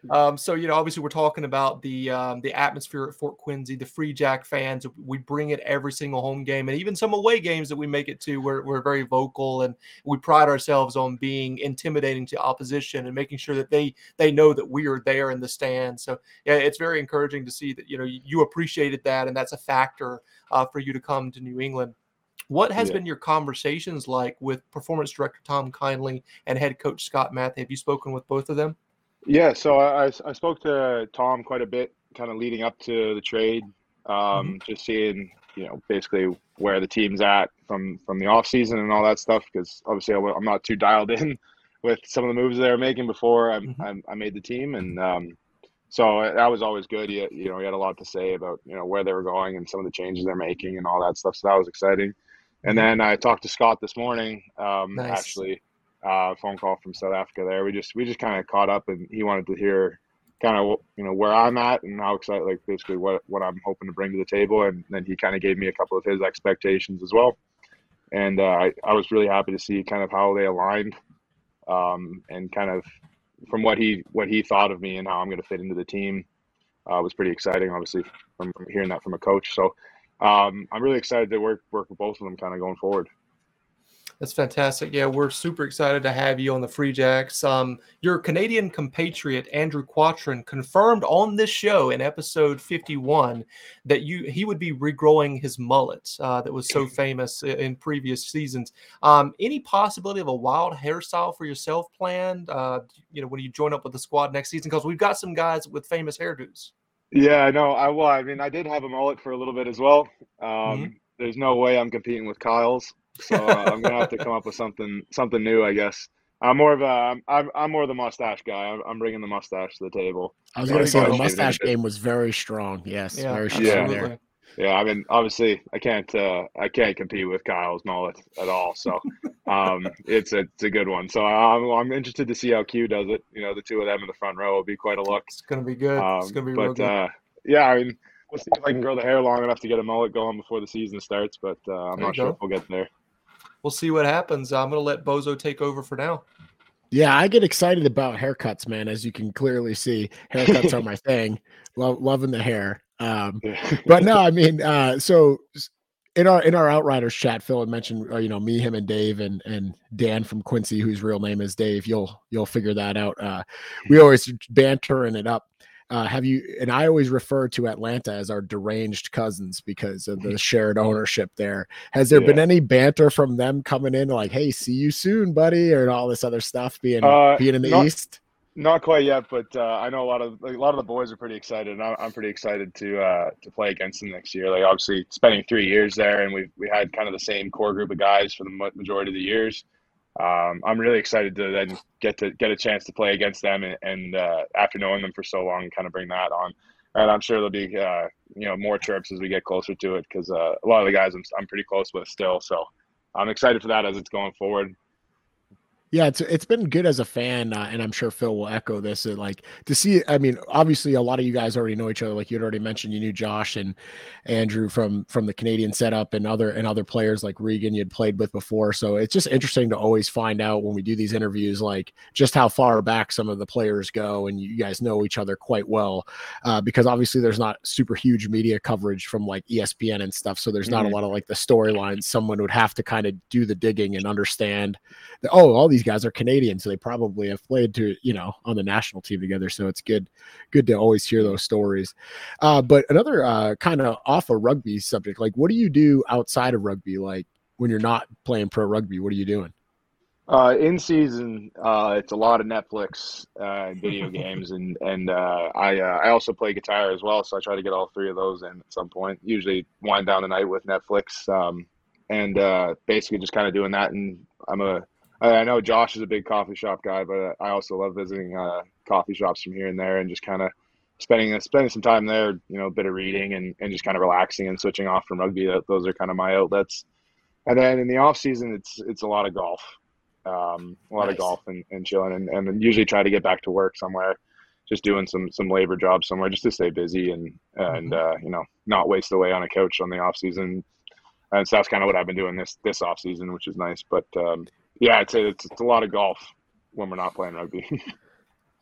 Um, so you know, obviously, we're talking about the um, the atmosphere at Fort Quincy, the Free Jack fans. We bring it every single home game, and even some away games that we make it to. We're we're very vocal, and we pride ourselves on being intimidating to opposition and making sure that they they know that we are there in the stands. So yeah, it's very encouraging to see that you know you appreciated that, and that's a factor uh, for you to come to New England. What has yeah. been your conversations like with performance director Tom Kindly and head coach Scott Mathie? Have you spoken with both of them? Yeah, so I, I spoke to Tom quite a bit, kind of leading up to the trade, um, mm-hmm. just seeing you know basically where the team's at from from the off season and all that stuff. Because obviously I'm not too dialed in [laughs] with some of the moves they were making before I, mm-hmm. I, I made the team, and um, so that was always good. He, you know, he had a lot to say about you know where they were going and some of the changes they're making and all that stuff. So that was exciting. And mm-hmm. then I talked to Scott this morning, um, nice. actually uh, phone call from South Africa. There, we just we just kind of caught up, and he wanted to hear kind of you know where I'm at and how excited, like basically what what I'm hoping to bring to the table, and then he kind of gave me a couple of his expectations as well, and uh, I I was really happy to see kind of how they aligned, um, and kind of from what he what he thought of me and how I'm going to fit into the team. Uh, was pretty exciting, obviously, from, from hearing that from a coach. So um, I'm really excited to work work with both of them, kind of going forward. That's fantastic. Yeah, we're super excited to have you on the Free Jacks. Um, your Canadian compatriot Andrew Quattrin confirmed on this show in episode 51 that you he would be regrowing his mullet uh, that was so [clears throat] famous in previous seasons. Um, any possibility of a wild hairstyle for yourself planned? Uh, you know, when you join up with the squad next season, because we've got some guys with famous hairdos. Yeah, no, I well, I mean, I did have a mullet for a little bit as well. Um, mm-hmm. There's no way I'm competing with Kyle's. So uh, I'm gonna have to come up with something something new, I guess. I'm more of a I'm I'm more the mustache guy. I'm, I'm bringing the mustache to the table. I was gonna say the mustache game was very strong. Yes, yeah, very strong yeah. there. Yeah, I mean, obviously, I can't uh, I can't compete with Kyle's mullet at all. So, [laughs] um, it's a it's a good one. So I'm I'm interested to see how Q does it. You know, the two of them in the front row will be quite a look. It's gonna be good. Um, it's gonna be but, real good. Uh, yeah, I mean, we'll see if I can grow the hair long enough to get a mullet going before the season starts, but uh, I'm There not sure go. if we'll get there. We'll see what happens. I'm gonna let Bozo take over for now. Yeah, I get excited about haircuts, man. As you can clearly see, haircuts are my [laughs] thing. Love loving the hair. Um, but no, I mean, uh, so in our in our Outriders chat, Phil had mentioned, uh, you know, me, him, and Dave, and and Dan from Quincy, whose real name is Dave. You'll you'll figure that out. Uh, we always bantering it up. Uh, have you? And I always refer to Atlanta as our deranged cousins because of the [laughs] shared ownership there. Has there been any banter from them coming in, like, "Hey, see you soon, buddy," or all this other stuff being Uh, being in the not- East? Not quite yet, but uh, I know a lot of like, a lot of the boys are pretty excited, and I'm, I'm pretty excited to uh, to play against them next year. Like obviously spending three years there, and we we had kind of the same core group of guys for the majority of the years. Um, I'm really excited to then get to get a chance to play against them, and, and uh, after knowing them for so long, kind of bring that on. And I'm sure there'll be uh, you know more chirps as we get closer to it because uh, a lot of the guys I'm I'm pretty close with still. So I'm excited for that as it's going forward. Yeah, it's it's been good as a fan, uh, and I'm sure Phil will echo this. uh, like to see, I mean, obviously a lot of you guys already know each other. Like you'd already mentioned, you knew Josh and Andrew from from the Canadian setup, and other and other players like Reegan you'd played with before. So it's just interesting to always find out when we do these interviews, like just how far back some of the players go, and you guys know each other quite well, uh, because obviously there's not super huge media coverage from like ESPN and stuff. So there's not a Mhm. lot of like the storylines. Someone would have to kind of do the digging and understand that, oh, all these guys are Canadian, so they probably have played to, you know, on the national team together. So it's good, good to always hear those stories. Uh, but another uh, kind of off a rugby subject, like what do you do outside of rugby? Like when you're not playing pro rugby, what are you doing? Uh, in season, uh, it's a lot of Netflix uh, video [laughs] games, and and uh, I uh, I also play guitar as well, so I try to get all three of those in at some point. Usually, wind down the night with Netflix, um, and uh, basically just kind of doing that. And I'm a I know Josh is a big coffee shop guy, but I also love visiting uh, coffee shops from here and there, and just kind of spending spending some time there. You know, a bit of reading and, and just kind of relaxing and switching off from rugby. Those are kind of my outlets. And then in the off season, it's it's a lot of golf um, a lot Nice. of golf and, and chilling and, and usually try to get back to work somewhere just doing some some labor jobs somewhere just to stay busy and and uh, you know not waste away on a couch on the off season and so that's kind of what I've been doing this this off season which is nice but um, yeah I'd say it's, it's a lot of golf when we're not playing rugby [laughs]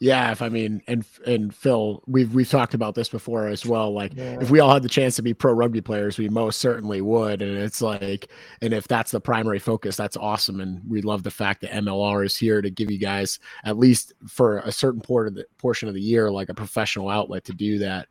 Yeah, if I mean, and and Phil, we've we've talked about this before as well. Like, Yeah. if we all had the chance to be pro rugby players, we most certainly would. And it's like, and if that's the primary focus, that's awesome. And we love the fact that MLR is here to give you guys at least for a certain port of the portion of the year, like a professional outlet to do that.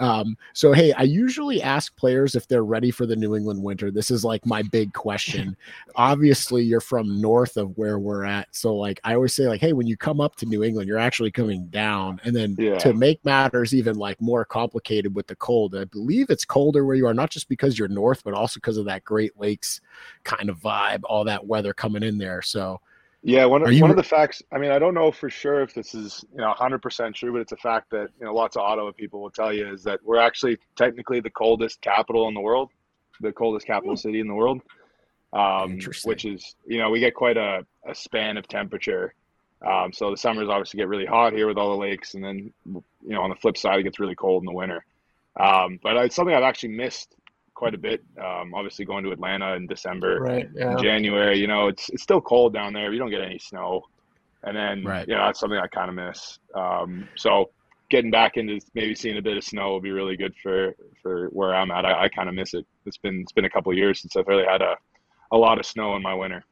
Um, so hey, I usually ask players if they're ready for the New England winter. This is like my big question. Obviously, you're from north of where we're at, so like I always say, like, hey, when you come up to New England, you're actually coming down, and then Yeah. to make matters even like more complicated with the cold, I believe it's colder where you are, not just because you're north, but also because of that Great Lakes kind of vibe, all that weather coming in there. So Yeah, one of, you- one of the facts. I mean, I don't know for sure if this is you know 100% true, but it's a fact that you know lots of Ottawa people will tell you is that we're actually technically the coldest capital in the world, the coldest capital city in the world. Um, which is you know we get quite a, a span of temperature. Um, so the summers obviously get really hot here with all the lakes, and then you know on the flip side it gets really cold in the winter. Um, but it's something I've actually missed quite a bit. Um, obviously going to Atlanta in December Right. Yeah. January, you know, it's it's still cold down there. You don't get any snow, and then Right. you know that's something I kind of miss. Um, so getting back into maybe seeing a bit of snow will be really good for for where I'm at. I, I kind of miss it. It's been it's been a couple of years since I've really had a a lot of snow in my winter.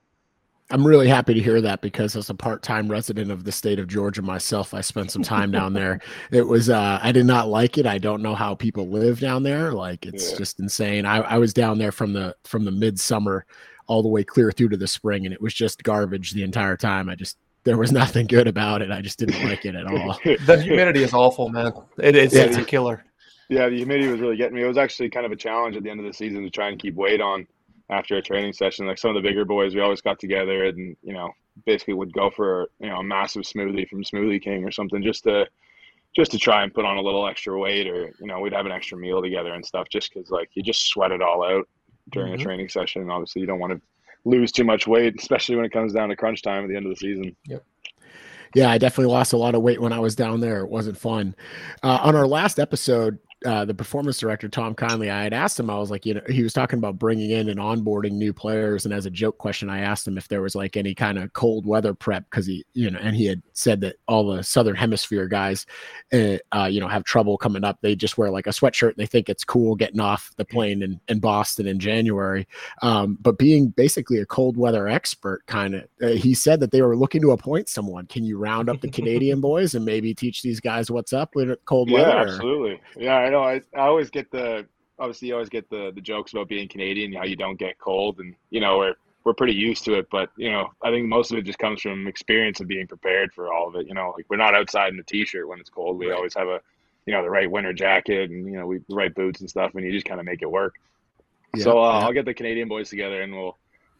I'm really happy to hear that because as a part-time resident of the state of Georgia myself, I spent some time down there. [laughs] It was uh I did not like it. I don't know how people live down there. Like it's Yeah. just insane. I, I was down there from the from the midsummer all the way clear through to the spring and it was just garbage the entire time. I just there was [laughs] nothing good about it. I just didn't like it at all. [laughs] The humidity is awful, man. It is. Yeah. It's a killer. Yeah, the humidity was really getting me. It was actually kind of a challenge at the end of the season to try and keep weight on after a training session. Like some of the bigger boys, we always got together and you know basically would go for you know a massive smoothie from Smoothie King or something just to just to try and put on a little extra weight or you know we'd have an extra meal together and stuff just because like you just sweat it all out during Mhm. a training session. And obviously, you don't want to lose too much weight, especially when it comes down to crunch time at the end of the season. Yep. Yeah, I definitely lost a lot of weight when I was down there. It wasn't fun. Uh, on our last episode, uh, the performance director Tom Conley, I had asked him, I was like, you know, he was talking about bringing in and onboarding new players, and as a joke question, I asked him if there was like any kind of cold weather prep because he, you know, and he had said that all the Southern Hemisphere guys, uh, uh, you know, have trouble coming up. They just wear like a sweatshirt and they think it's cool getting off the plane in, in Boston in January. Um, but being basically a cold weather expert, kind of, uh, he said that they were looking to appoint someone. Can you round up the Canadian [laughs] boys and maybe teach these guys what's up with cold Yeah, weather? absolutely. Yeah, I know. I, I always get the obviously you always get the the jokes about being Canadian, how you don't get cold, and you know we're we're pretty used to it. But you know, I think most of it just comes from experience of being prepared for all of it. You know, like we're not outside in a t-shirt when it's cold. We always have a you know the right winter jacket and you know we the right boots and stuff, and you just kind of make it work. Yeah, so uh, yeah. I'll get the Canadian boys together and we'll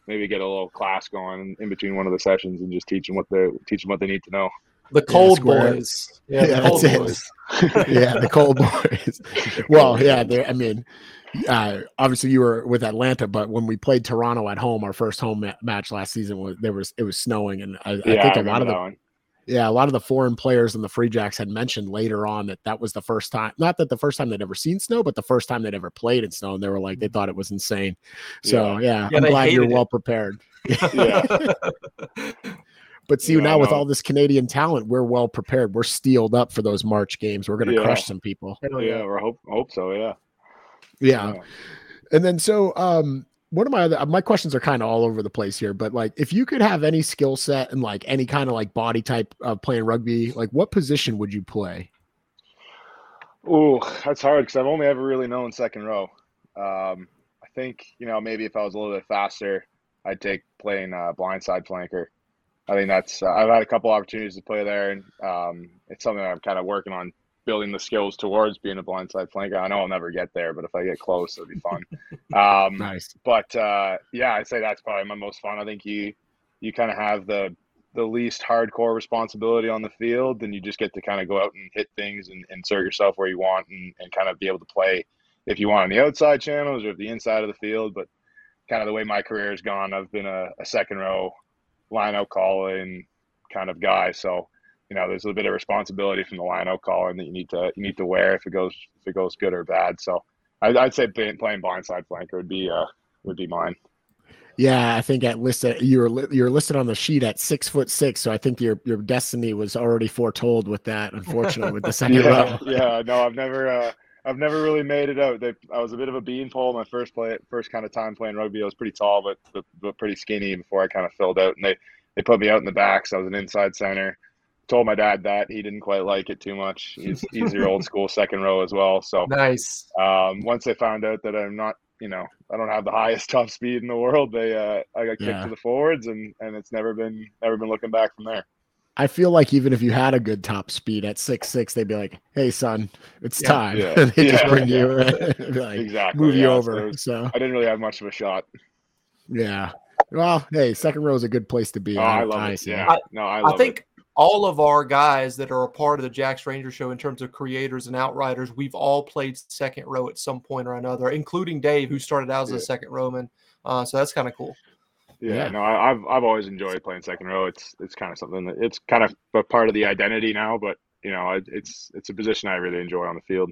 maybe get a little class going in between one of the sessions and just teach them what they teach them what they need to know. The cold square. boys. Yeah, [laughs] Yeah, the cold that's it. boys. yeah, the cold boys. well, yeah, I mean, uh, obviously you were with Atlanta, but when we played Toronto at home, our first home ma- match last season was there was it was snowing, and I, I think I a lot of the one. yeah a lot of the foreign players and the Free Jacks had mentioned later on that that was the first time, not that the first time they'd ever seen snow, but the first time they'd ever played in snow, and they were like they thought it was insane. So yeah, Yeah, I'm glad you're it. well prepared. [laughs] Yeah. [laughs] But see, Yeah, now with all this Canadian talent, we're well prepared. We're steeled up for those March games. We're going to Yeah. crush some people. Hell yeah, we hope hope so. Yeah. Yeah. And then so um one of my other my questions are kind of all over the place here, but like if you could have any skill set and like any kind of like body type of playing rugby, like what position would you play? Ooh, that's hard because I've only ever really known second row. Um, I think you know maybe if I was a little bit faster, I'd take playing uh, blindside flanker. I think that's uh, I've had a couple opportunities to play there, and um, it's something that I'm kind of working on building the skills towards being a blindside flanker. I know I'll never get there, but if I get close, it'll be fun. [laughs] Um, Nice. but uh, yeah, I'd say that's probably my most fun. I think you you kind of have the the least hardcore responsibility on the field, and you just get to kind of go out and hit things and insert yourself where you want, and, and kind of be able to play if you want on the outside channels or the inside of the field. But kind of the way my career has gone, I've been a, a second row line out calling kind of guy. So you know, there's a bit of responsibility from the line out calling that you need to you need to wear if it goes if it goes good or bad. So I'd, I'd say playing, playing blindside flanker would be uh would be mine. Yeah, I think at listed you're you're listed on the sheet at six foot six, so I think your your destiny was already foretold with that. Unfortunately, with the second [laughs] yeah, row. yeah. No, I've never, uh, I've never really made it out. They, I was a bit of a beanpole my first play, first kind of time playing rugby. I was pretty tall, but, but but pretty skinny before I kind of filled out. And they they put me out in the back, so I was an inside center. Told my dad that he didn't quite like it too much. He's he's your old school second row as well. So [laughs] Nice. um, once they found out that I'm not, you know, I don't have the highest [laughs] top speed in the world, they uh, I got kicked Yeah. to the forwards, and and it's never been never been looking back from there. I feel like even if you had a good top speed at six six, they'd be like, "Hey, son, it's Yeah. time." Yeah. [laughs] they just Yeah. bring you, like, Exactly. move you yeah. So over. So I didn't really have much of a shot. yeah. Well, hey, second row is a good place to be. Oh, I love I it. see. Yeah. no, I love I think all of our guys that are a part of the Jacks Ranger show in terms of creators and outriders, we've all played second row at some point or another, including Dave, who started out as Yeah. a second rowman. Uh, so that's kind of cool. Yeah, Yeah. no, I, I've I've always enjoyed playing second row. It's it's kind of something that it's kind of a part of the identity now. But you know, it, it's it's a position I really enjoy on the field.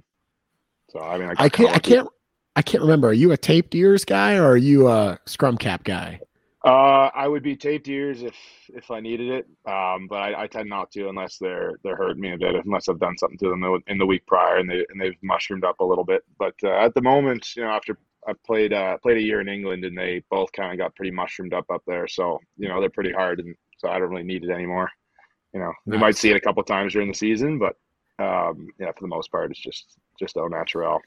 So I mean, I can't. I can't. I can't remember. Are you a taped ears guy or are you a scrum cap guy? Uh, I would be taped ears if if I needed it. Um, but I, I tend not to unless they're they're hurting me a bit. Unless I've done something to them in the week prior and they and they've mushroomed up a little bit. But uh, at the moment, you know, after I played uh, played a year in England and they both kind of got pretty mushroomed up up there. So you know they're pretty hard, and so I don't really need it anymore. You know, you might see it a couple times during the season, but um, yeah, for the most part, it's just just au naturel.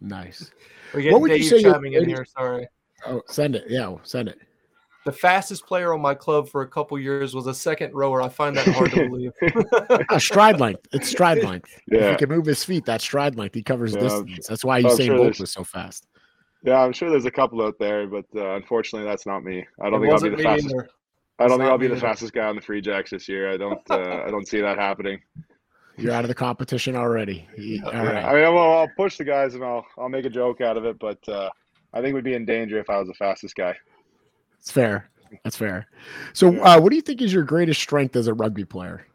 Nice. [laughs] We What get would you say your chiming in here. Sorry. Oh, send it. Yeah, send it. The fastest player on my club for a couple years was a second rower. I find that hard to believe. [laughs] Stride length. It's stride length. If Yeah. he can move his feet, that's stride length. He covers Yeah, distance. That's why I'm Usain sure Bolt was so fast. Yeah, I'm sure there's a couple out there, but uh, unfortunately, that's not me. I don't It think I'll be the fastest. either. I don't think I'll be me the fastest guy on the free jacks this year. I don't. Uh, [laughs] I don't see that happening. You're out of the competition already. You- All Yeah, right. I mean, I'll, I'll push the guys and I'll I'll make a joke out of it, but uh, I think we'd be in danger if I was the fastest guy. It's fair. That's fair. So, uh, what do you think is your greatest strength as a rugby player?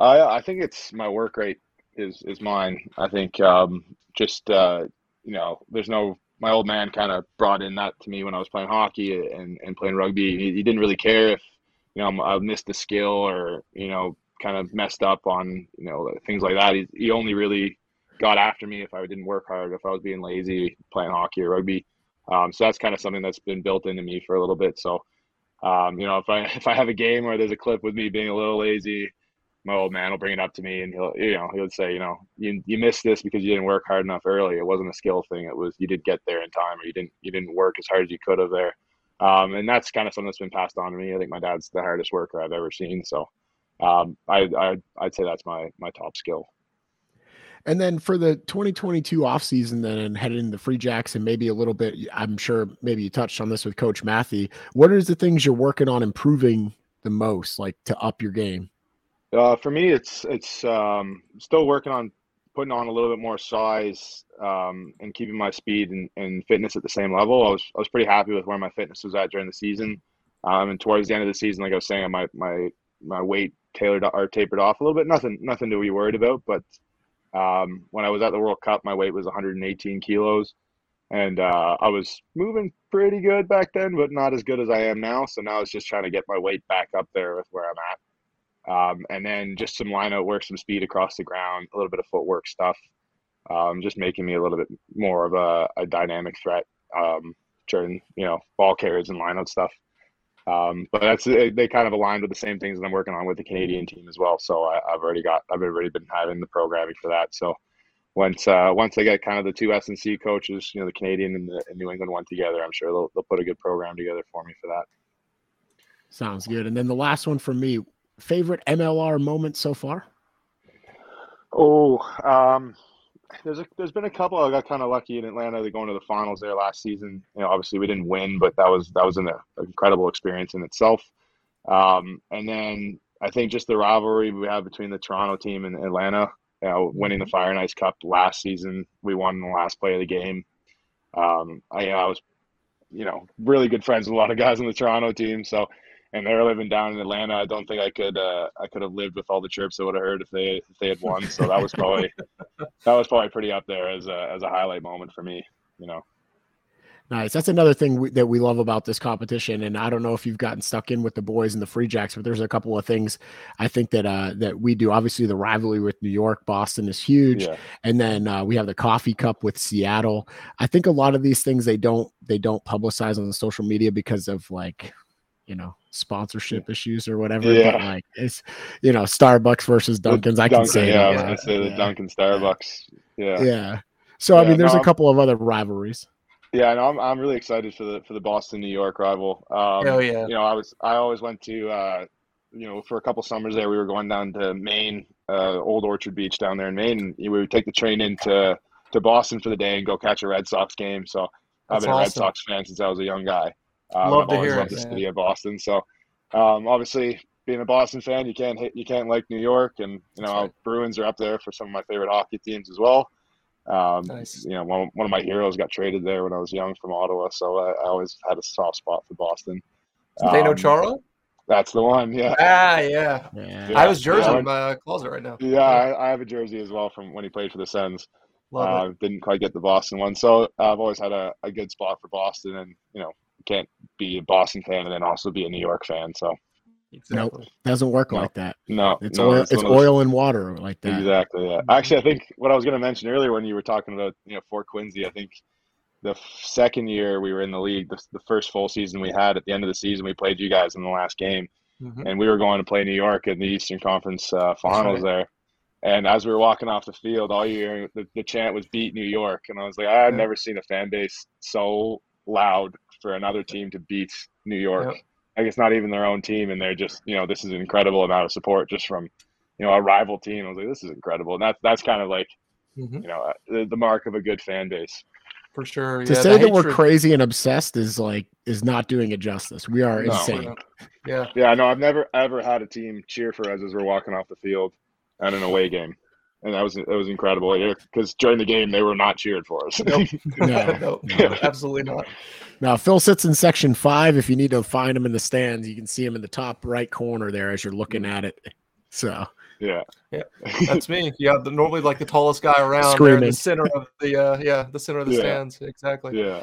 I I think it's my work rate. is is mine. I think um, just uh, you know, there's no. My old man kind of brought in that to me when I was playing hockey and, and playing rugby. He, he didn't really care if you know I missed a skill or you know kind of messed up on you know things like that. He, he only really got after me if I didn't work hard, if I was being lazy playing hockey or rugby. Um, so that's kind of something that's been built into me for a little bit. So um, you know, if I [laughs] if I have a game where there's a clip with me being a little lazy, my old man will bring it up to me and he'll you know he would say you know you, you missed this because you didn't work hard enough early. It wasn't a skill thing. It was you did get there in time or you didn't you didn't work as hard as you could have there. Um, and that's kind of something that's been passed on to me. I think my dad's the hardest worker i've ever seen. So um, I, I i'd say that's my my top skill. And then for the 2022 offseason then and heading into free jacks and maybe a little bit i'm sure maybe you touched on this with coach Mathie what are the things you're working on improving the most like to up your game uh, for me, it's it's um, still working on putting on a little bit more size um, and keeping my speed and, and fitness at the same level. I was I was pretty happy with where my fitness was at during the season, um, and towards the end of the season, like I was saying, my my my weight tailored or tapered off a little bit. Nothing nothing to be worried about. But um, when I was at the World Cup, my weight was 118 kilos, and uh, I was moving pretty good back then, but not as good as I am now. So now it's just trying to get my weight back up there with where I'm at. Um, and then just some line out work, some speed across the ground, a little bit of footwork stuff, um, just making me a little bit more of a, a dynamic threat um, during you know ball carries and line out stuff. Um, but that's they kind of aligned with the same things that I'm working on with the Canadian team as well. So I, have already got I've already been having the programming for that. So once uh, once I get kind of the two S and C coaches, you know, the Canadian and the and New England one together, I'm sure they'll they'll put a good program together for me for that. Sounds good. And then the last one for me, favorite MLR moment so far? Oh, um, there's a, there's been a couple. I got kind of lucky in Atlanta. They going to the finals there last season. You know, obviously we didn't win, but that was that was an, incredible experience in itself. Um, and then I think just the rivalry we have between the Toronto team and Atlanta. You know, winning the mm-hmm. Fire and Ice Cup last season, we won in the last play of the game. Um, I, you know, I was, you know, really good friends with a lot of guys on the Toronto team, so and they're living down in Atlanta. I don't think I could uh, I could have lived with all the chirps I would have heard if they if they had won. So that was probably [laughs] that was probably pretty up there as a as a highlight moment for me. You know. Nice. That's another thing we, that we love about this competition. And I don't know if you've gotten stuck in with the boys and the Free Jacks, but there's a couple of things I think that uh, that we do. Obviously, the rivalry with New York, Boston is huge, yeah. and then uh, we have the Coffee Cup with Seattle. I think a lot of these things they don't they don't publicize on the social media because of like you know sponsorship yeah. issues or whatever. Yeah. But like it's you know Starbucks versus Dunkin's. I can say yeah, I was gonna say the Dunkin' Starbucks. Yeah. Yeah. So I mean, there's no, a couple of other rivalries. Yeah, no, I'm I'm really excited for the for the Boston New York rival. Um, oh yeah. You know, I was I always went to uh, you know for a couple summers there. We were going down to Maine, uh, Old Orchard Beach down there in Maine. And we would take the train into to Boston for the day and go catch a Red Sox game. So I've been awesome. a Red Sox fan since I was a young guy. Um, Love I've to hear loved it, the city of Boston. So um, obviously, being a Boston fan, you can't hit, you can't like New York, and you know right. Bruins are up there for some of my favorite hockey teams as well. Um, nice. You know, one, one of my heroes got traded there when I was young from Ottawa, so I, I always had a soft spot for Boston. Zdeno um, Chara. That's the one. Yeah. Ah, yeah. yeah. I was jersey yeah. in my closet right now. Yeah, yeah. I, I, have a jersey as well from when he played for the Sens. Uh, didn't quite get the Boston one, so I've always had a, a good spot for Boston, and you know, can't be a Boston fan and then also be a New York fan. So exactly. nope, doesn't work no. like that. No, it's no, oil. It's, it's oil and water like that. Exactly. Yeah. Actually, I think what I was going to mention earlier when you were talking about you know Fort Quincy, I think the second year we were in the league, the, the first full season we had at the end of the season, we played you guys in the last game, mm-hmm. and we were going to play New York in the Eastern Conference uh, Finals right. there. And as we were walking off the field, all year the, the chant was "Beat New York," and I was like, I had yeah. never seen a fan base so loud for another team to beat New York. Yep. I guess not even their own team, and they're just you know this is an incredible amount of support just from you know a rival team. I was like, this is incredible, and that's that's kind of like mm-hmm. you know uh, the, the, mark of a good fan base. For sure. To yeah, say that hatred... we're crazy and obsessed is like is not doing it justice. We are no, insane. Yeah. Yeah. No, I've never ever had a team cheer for us as we're walking off the field at an away game and that was it was incredible because during the game they were not cheered for us. Nope. [laughs] no, [laughs] no, absolutely not. Now Phil sits in section five. If you need to find him in the stands, you can see him in the top right corner there as you're looking at it. So Yeah. yeah, [laughs] That's me. Yeah, the, normally like the tallest guy around there in Screaming. the center of the uh, yeah the center of the Yeah. stands. Exactly. Yeah.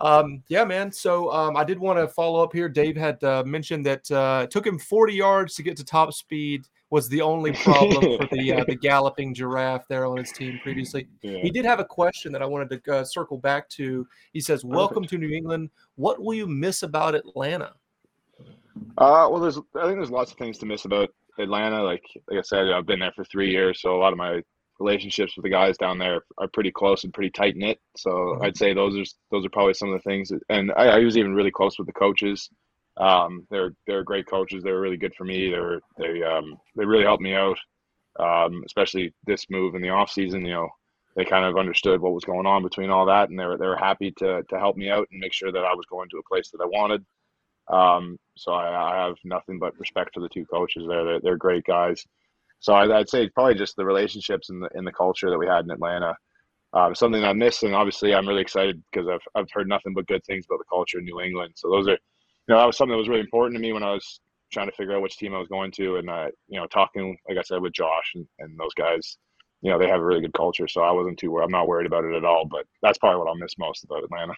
Um, yeah, man. So um, I did want to follow up here. Dave had uh, mentioned that uh, it took him 40 yards to get to top speed. Was the only problem for the uh, the galloping giraffe there on his team previously. [laughs] Yeah. He did have a question that I wanted to uh, circle back to. He says, "Welcome to New England. What will you miss about Atlanta?" Uh, well, there's I think there's lots of things to miss about Atlanta. Like like I said, I've been there for three years, so a lot of my relationships with the guys down there are pretty close and pretty tight knit. So Mhm. I'd say those are those are probably some of the things. that- and I, I was even really close with the coaches. Um, they're they're great coaches. They were really good for me. They were they um they really helped me out. Um, especially this move in the off season. You know, they kind of understood what was going on between all that, and they were they were happy to to help me out and make sure that I was going to a place that I wanted. Um, so I, I have nothing but respect for the two coaches there. They're, they're great guys. So I, I'd say probably just the relationships and the in the culture that we had in Atlanta. Um, something I miss, and obviously I'm really excited because I've I've heard nothing but good things about the culture in New England. So those are, you know, that was something that was really important to me when I was trying to figure out which team I was going to, and uh, you know, talking like I said with Josh and, and those guys. You know, they have a really good culture, so I wasn't too. wor- I'm not worried about it at all. But that's probably what I'll miss most about Atlanta.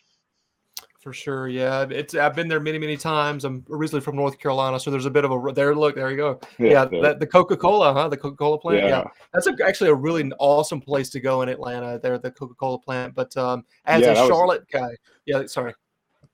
For sure, yeah. It's I've been there many, many times. I'm originally from North Carolina, so there's a bit of a there. Look, there you go. Yeah, that, the Coca Cola, huh? The Coca Cola plant. Yeah, yeah. that's a, actually a really awesome place to go in Atlanta. There, the Coca Cola plant. But um, as Yeah, a that was- Charlotte guy, yeah, sorry.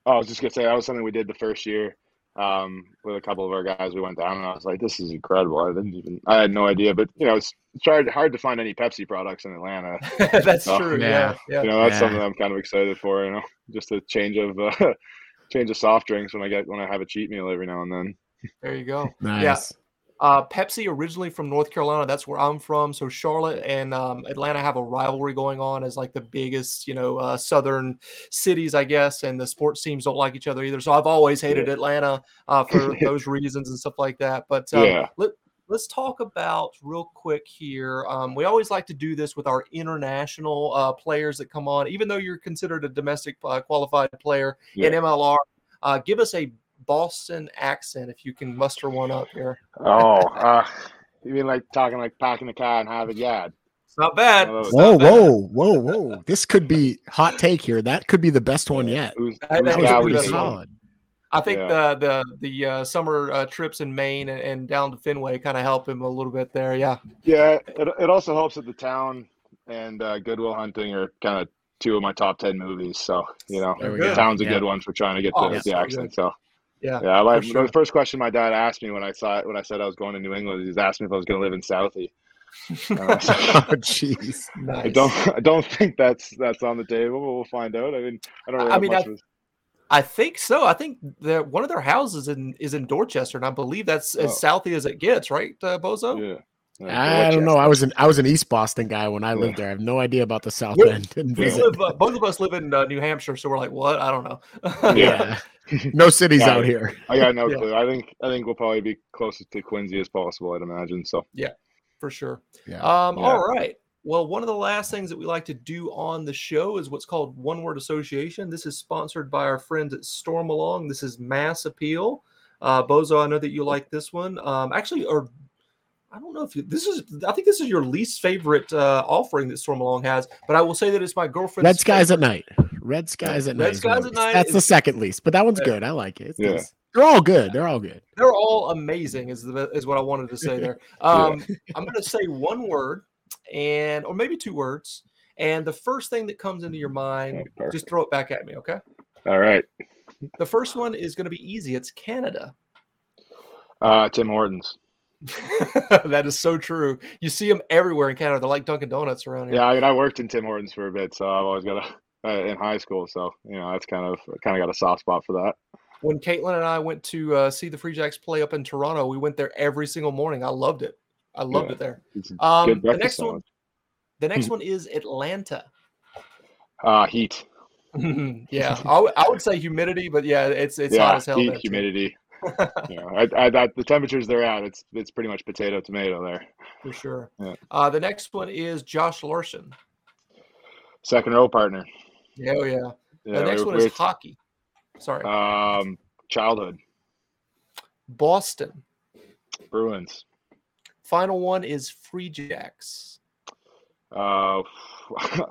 Oh, I was just gonna say that was something we did the first year um, with a couple of our guys. We went down, and I was like, "This is incredible." I didn't even, I had no idea, but you know, it's, it's hard hard to find any Pepsi products in Atlanta. [laughs] that's Oh, true. yeah. Yeah, yeah. You know, that's Yeah. something I'm kind of excited for. You know, just a change of uh, [laughs] change of soft drinks when I get when I have a cheat meal every now and then. There you go. Nice. Uh, Pepsi originally from North Carolina. That's where I'm from. So Charlotte and um, Atlanta have a rivalry going on as like the biggest, you know, uh, southern cities, I guess. And the sports teams don't like each other either. So I've always hated Atlanta uh, for [laughs] those reasons and stuff like that. But um, Yeah. let, let's talk about real quick here. Um, we always like to do this with our international uh, players that come on, even though you're considered a domestic uh, qualified player in MLR. Uh, give us a Boston accent if you can muster one up here. Oh, [laughs] uh, you mean like talking like packing the car and having yad? It's not bad. Oh, It's Whoa, not bad. whoa, whoa, whoa! This could be hot take here. That could be the best one yet. Who's, That- who's that That was Yeah, pretty solid. I think Yeah. the the the uh, summer uh, trips in Maine and, and down to Fenway kind of help him a little bit there. Yeah, Yeah, it, it also helps that the town and uh, Goodwill Hunting are kind of two of my top ten movies. So you know, the go. town's a good one for trying to get Oh, the, that's the accent. So yeah. yeah, like for sure. the first question my dad asked me when I saw it, when I said I was going to New England, he was asking me if I was going to live in Southie. Uh, so [laughs] Oh, [laughs] jeez. nice. I don't I don't think that's that's on the table. but We'll find out. I mean, I don't really I mean, I- I think so. I think that one of their houses in is in Dorchester, and I believe that's as Oh. Southie as it gets, right, uh, Bozo? yeah. Yeah, I don't know. I was an I was an East Boston guy when I Yeah. lived there. I have no idea about the South We're- End. We live, uh, both of us live in uh, New Hampshire, so we're like, what? I don't know. [laughs] Yeah. Yeah. no cities Yeah. out here. I got no [laughs] Yeah. clue. I think I think we'll probably be closest to Quincy as possible. I'd imagine. So yeah, for sure. Yeah. Um, Yeah. All right. Well, one of the last things that we like to do on the show is what's called one word association. This is sponsored by our friends at Stormalong. This is Mass Appeal. Uh, Bozo, I know that you like this one. Um, actually, or I don't know if you, this is, I think this is your least favorite uh, offering that Stormalong has, but I will say that it's my girlfriend's. Red skies at night. Red skies at Red night. is my skies at least. night That's the second least, but that one's Yeah. good. I like it. It's Yeah. nice. They're all good. They're all good. They're all amazing, is the is what I wanted to say [laughs] there. Um, I'm going to say one word, and or maybe two words, and the first thing that comes into your mind, Oh, just throw it back at me, okay? all right, The first one is going to be easy. It's Canada. uh, Tim Hortons. [laughs] that is so true. You see them everywhere in Canada. They're like Dunkin' Donuts around here. Yeah, I mean, I worked in Tim Hortons for a bit, so I've always got a [laughs] uh, in high school. So you know, that's kind of kind of got a soft spot for that. When Caitlin and I went to uh, see the Free Jacks play up in Toronto, we went there every single morning. I loved it. I loved Yeah. it there. Um, the next one, the next one is Atlanta. Uh, heat. [laughs] yeah, I would- say humidity, but yeah, it's it's hot as hell. heat, humidity. [laughs] you know, I, I, that, the temperatures they're at, it's it's pretty much potato tomato there. for sure. Yeah. Uh, the next one is Josh Larson. Second row partner. Yeah, oh yeah. Yeah, the next we're- one is hockey. Sorry, Um, childhood. Boston. Bruins. Final one is Free Jacks. Uh, [laughs]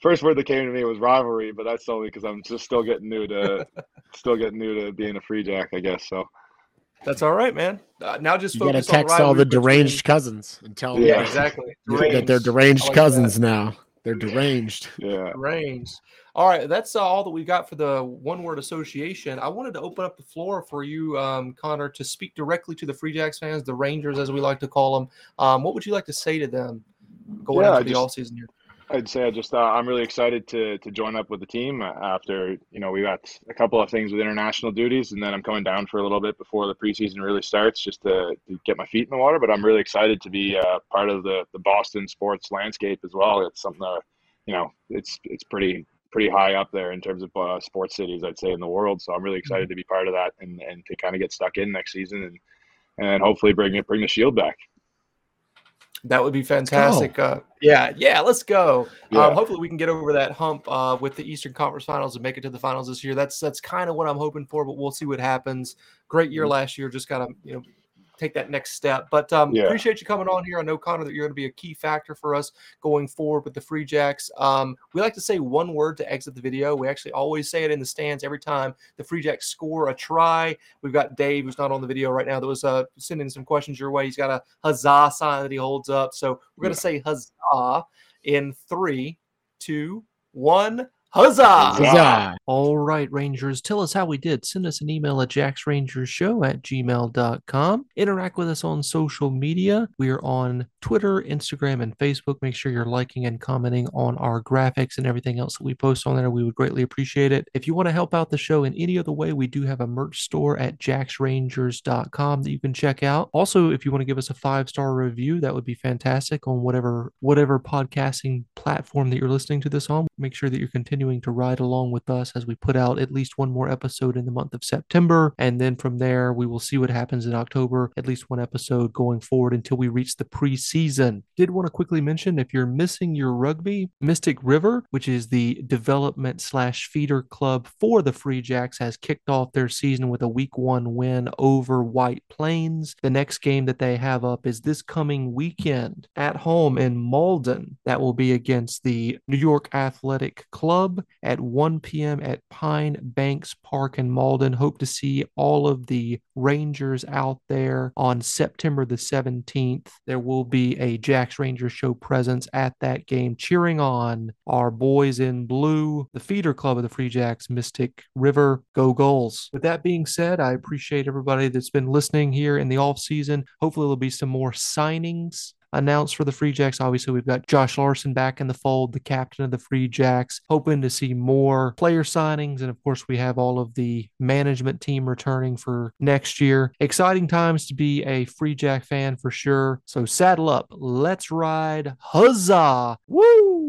first word that came to me was rivalry, but that's only because I'm just still getting new to [laughs] still getting new to being a free jack, I guess. So That's all right, man. Uh, now just You gotta focus on text all the deranged between- cousins and tell them Yeah, Yeah. exactly. [laughs] that they're Deranged. deranged like cousins now. They're deranged. yeah, Deranged. All right, that's uh, all that we got for the one word association. I wanted to open up the floor for you, um, Conor, to speak directly to the Free Jacks fans, the Rangers, as we like to call them. Um, what would you like to say to them going Yeah, I into the just- all season here? I'd say I just uh, I'm really excited to to join up with the team after you know we got a couple of things with international duties, and then I'm coming down for a little bit before the preseason really starts, just to, to get my feet in the water. But I'm really excited to be uh, part of the the Boston sports landscape as well. It's something that you know it's it's pretty pretty high up there in terms of uh, sports cities, I'd say, in the world. So I'm really excited to be part of that and, and to kind of get stuck in next season and and hopefully bring it bring the shield back. That would be fantastic. Uh, yeah, yeah, let's go. Yeah. Um, hopefully, we can get over that hump uh, with the Eastern Conference Finals and make it to the finals this year. That's that's kind of what I'm hoping for, but we'll see what happens. Great year Mhm. last year. Just gotta you know take that next step. But um, Yeah. appreciate you coming on here. I know Conor that you're going to be a key factor for us going forward with the Free Jacks. Um, we like to say one word to exit the video. We actually always say it in the stands every time the Free Jacks score a try. We've got Dave, who's not on the video right now, that was uh, sending some questions your way. He's got a huzzah sign that he holds up. So we're going to say huzzah in three, two, one. Huzzah! Huzzah. All right, Rangers, tell us how we did. Send us an email at jacksrangershow at gmail.com. Interact with us on social media. We are on Twitter, Instagram, and Facebook. Make sure you're liking and commenting on our graphics and everything else that we post on there. We would greatly appreciate it. If you want to help out the show in any other way, we do have a merch store at jacksrangers.com that you can check out. Also, if you want to give us a five-star review, that would be fantastic on whatever whatever podcasting platform that you're listening to this on. Make sure that you're continuing to ride along with us as we put out at least one more episode in the month of September. And then from there, we will see what happens in October, at least one episode going forward until we reach the preseason. Did want to quickly mention if you're missing your rugby, Mystic River, which is the development slash feeder club for the Free Jacks, has kicked off their season with a week one win over White Plains. The next game that they have up is this coming weekend at home in Malden. That will be against the New York Athletic Club at 1 p.m. at Pine Banks Park in Malden. Hope to see all of the Rangers out there on September the 17th. There will be a Jacks Rangers show presence at that game, cheering on our boys in blue, the feeder club of the Free Jacks, Mystic River. Go goals. With that being said, I appreciate everybody that's been listening here in the off season. Hopefully, there'll be some more signings announced for the Free Jacks. Obviously, we've got Josh Larson back in the fold, the captain of the Free Jacks, hoping to see more player signings. And of course, we have all of the management team returning for next year. Exciting times to be a Free Jack fan for sure. So saddle up. Let's ride. Huzzah! Woo!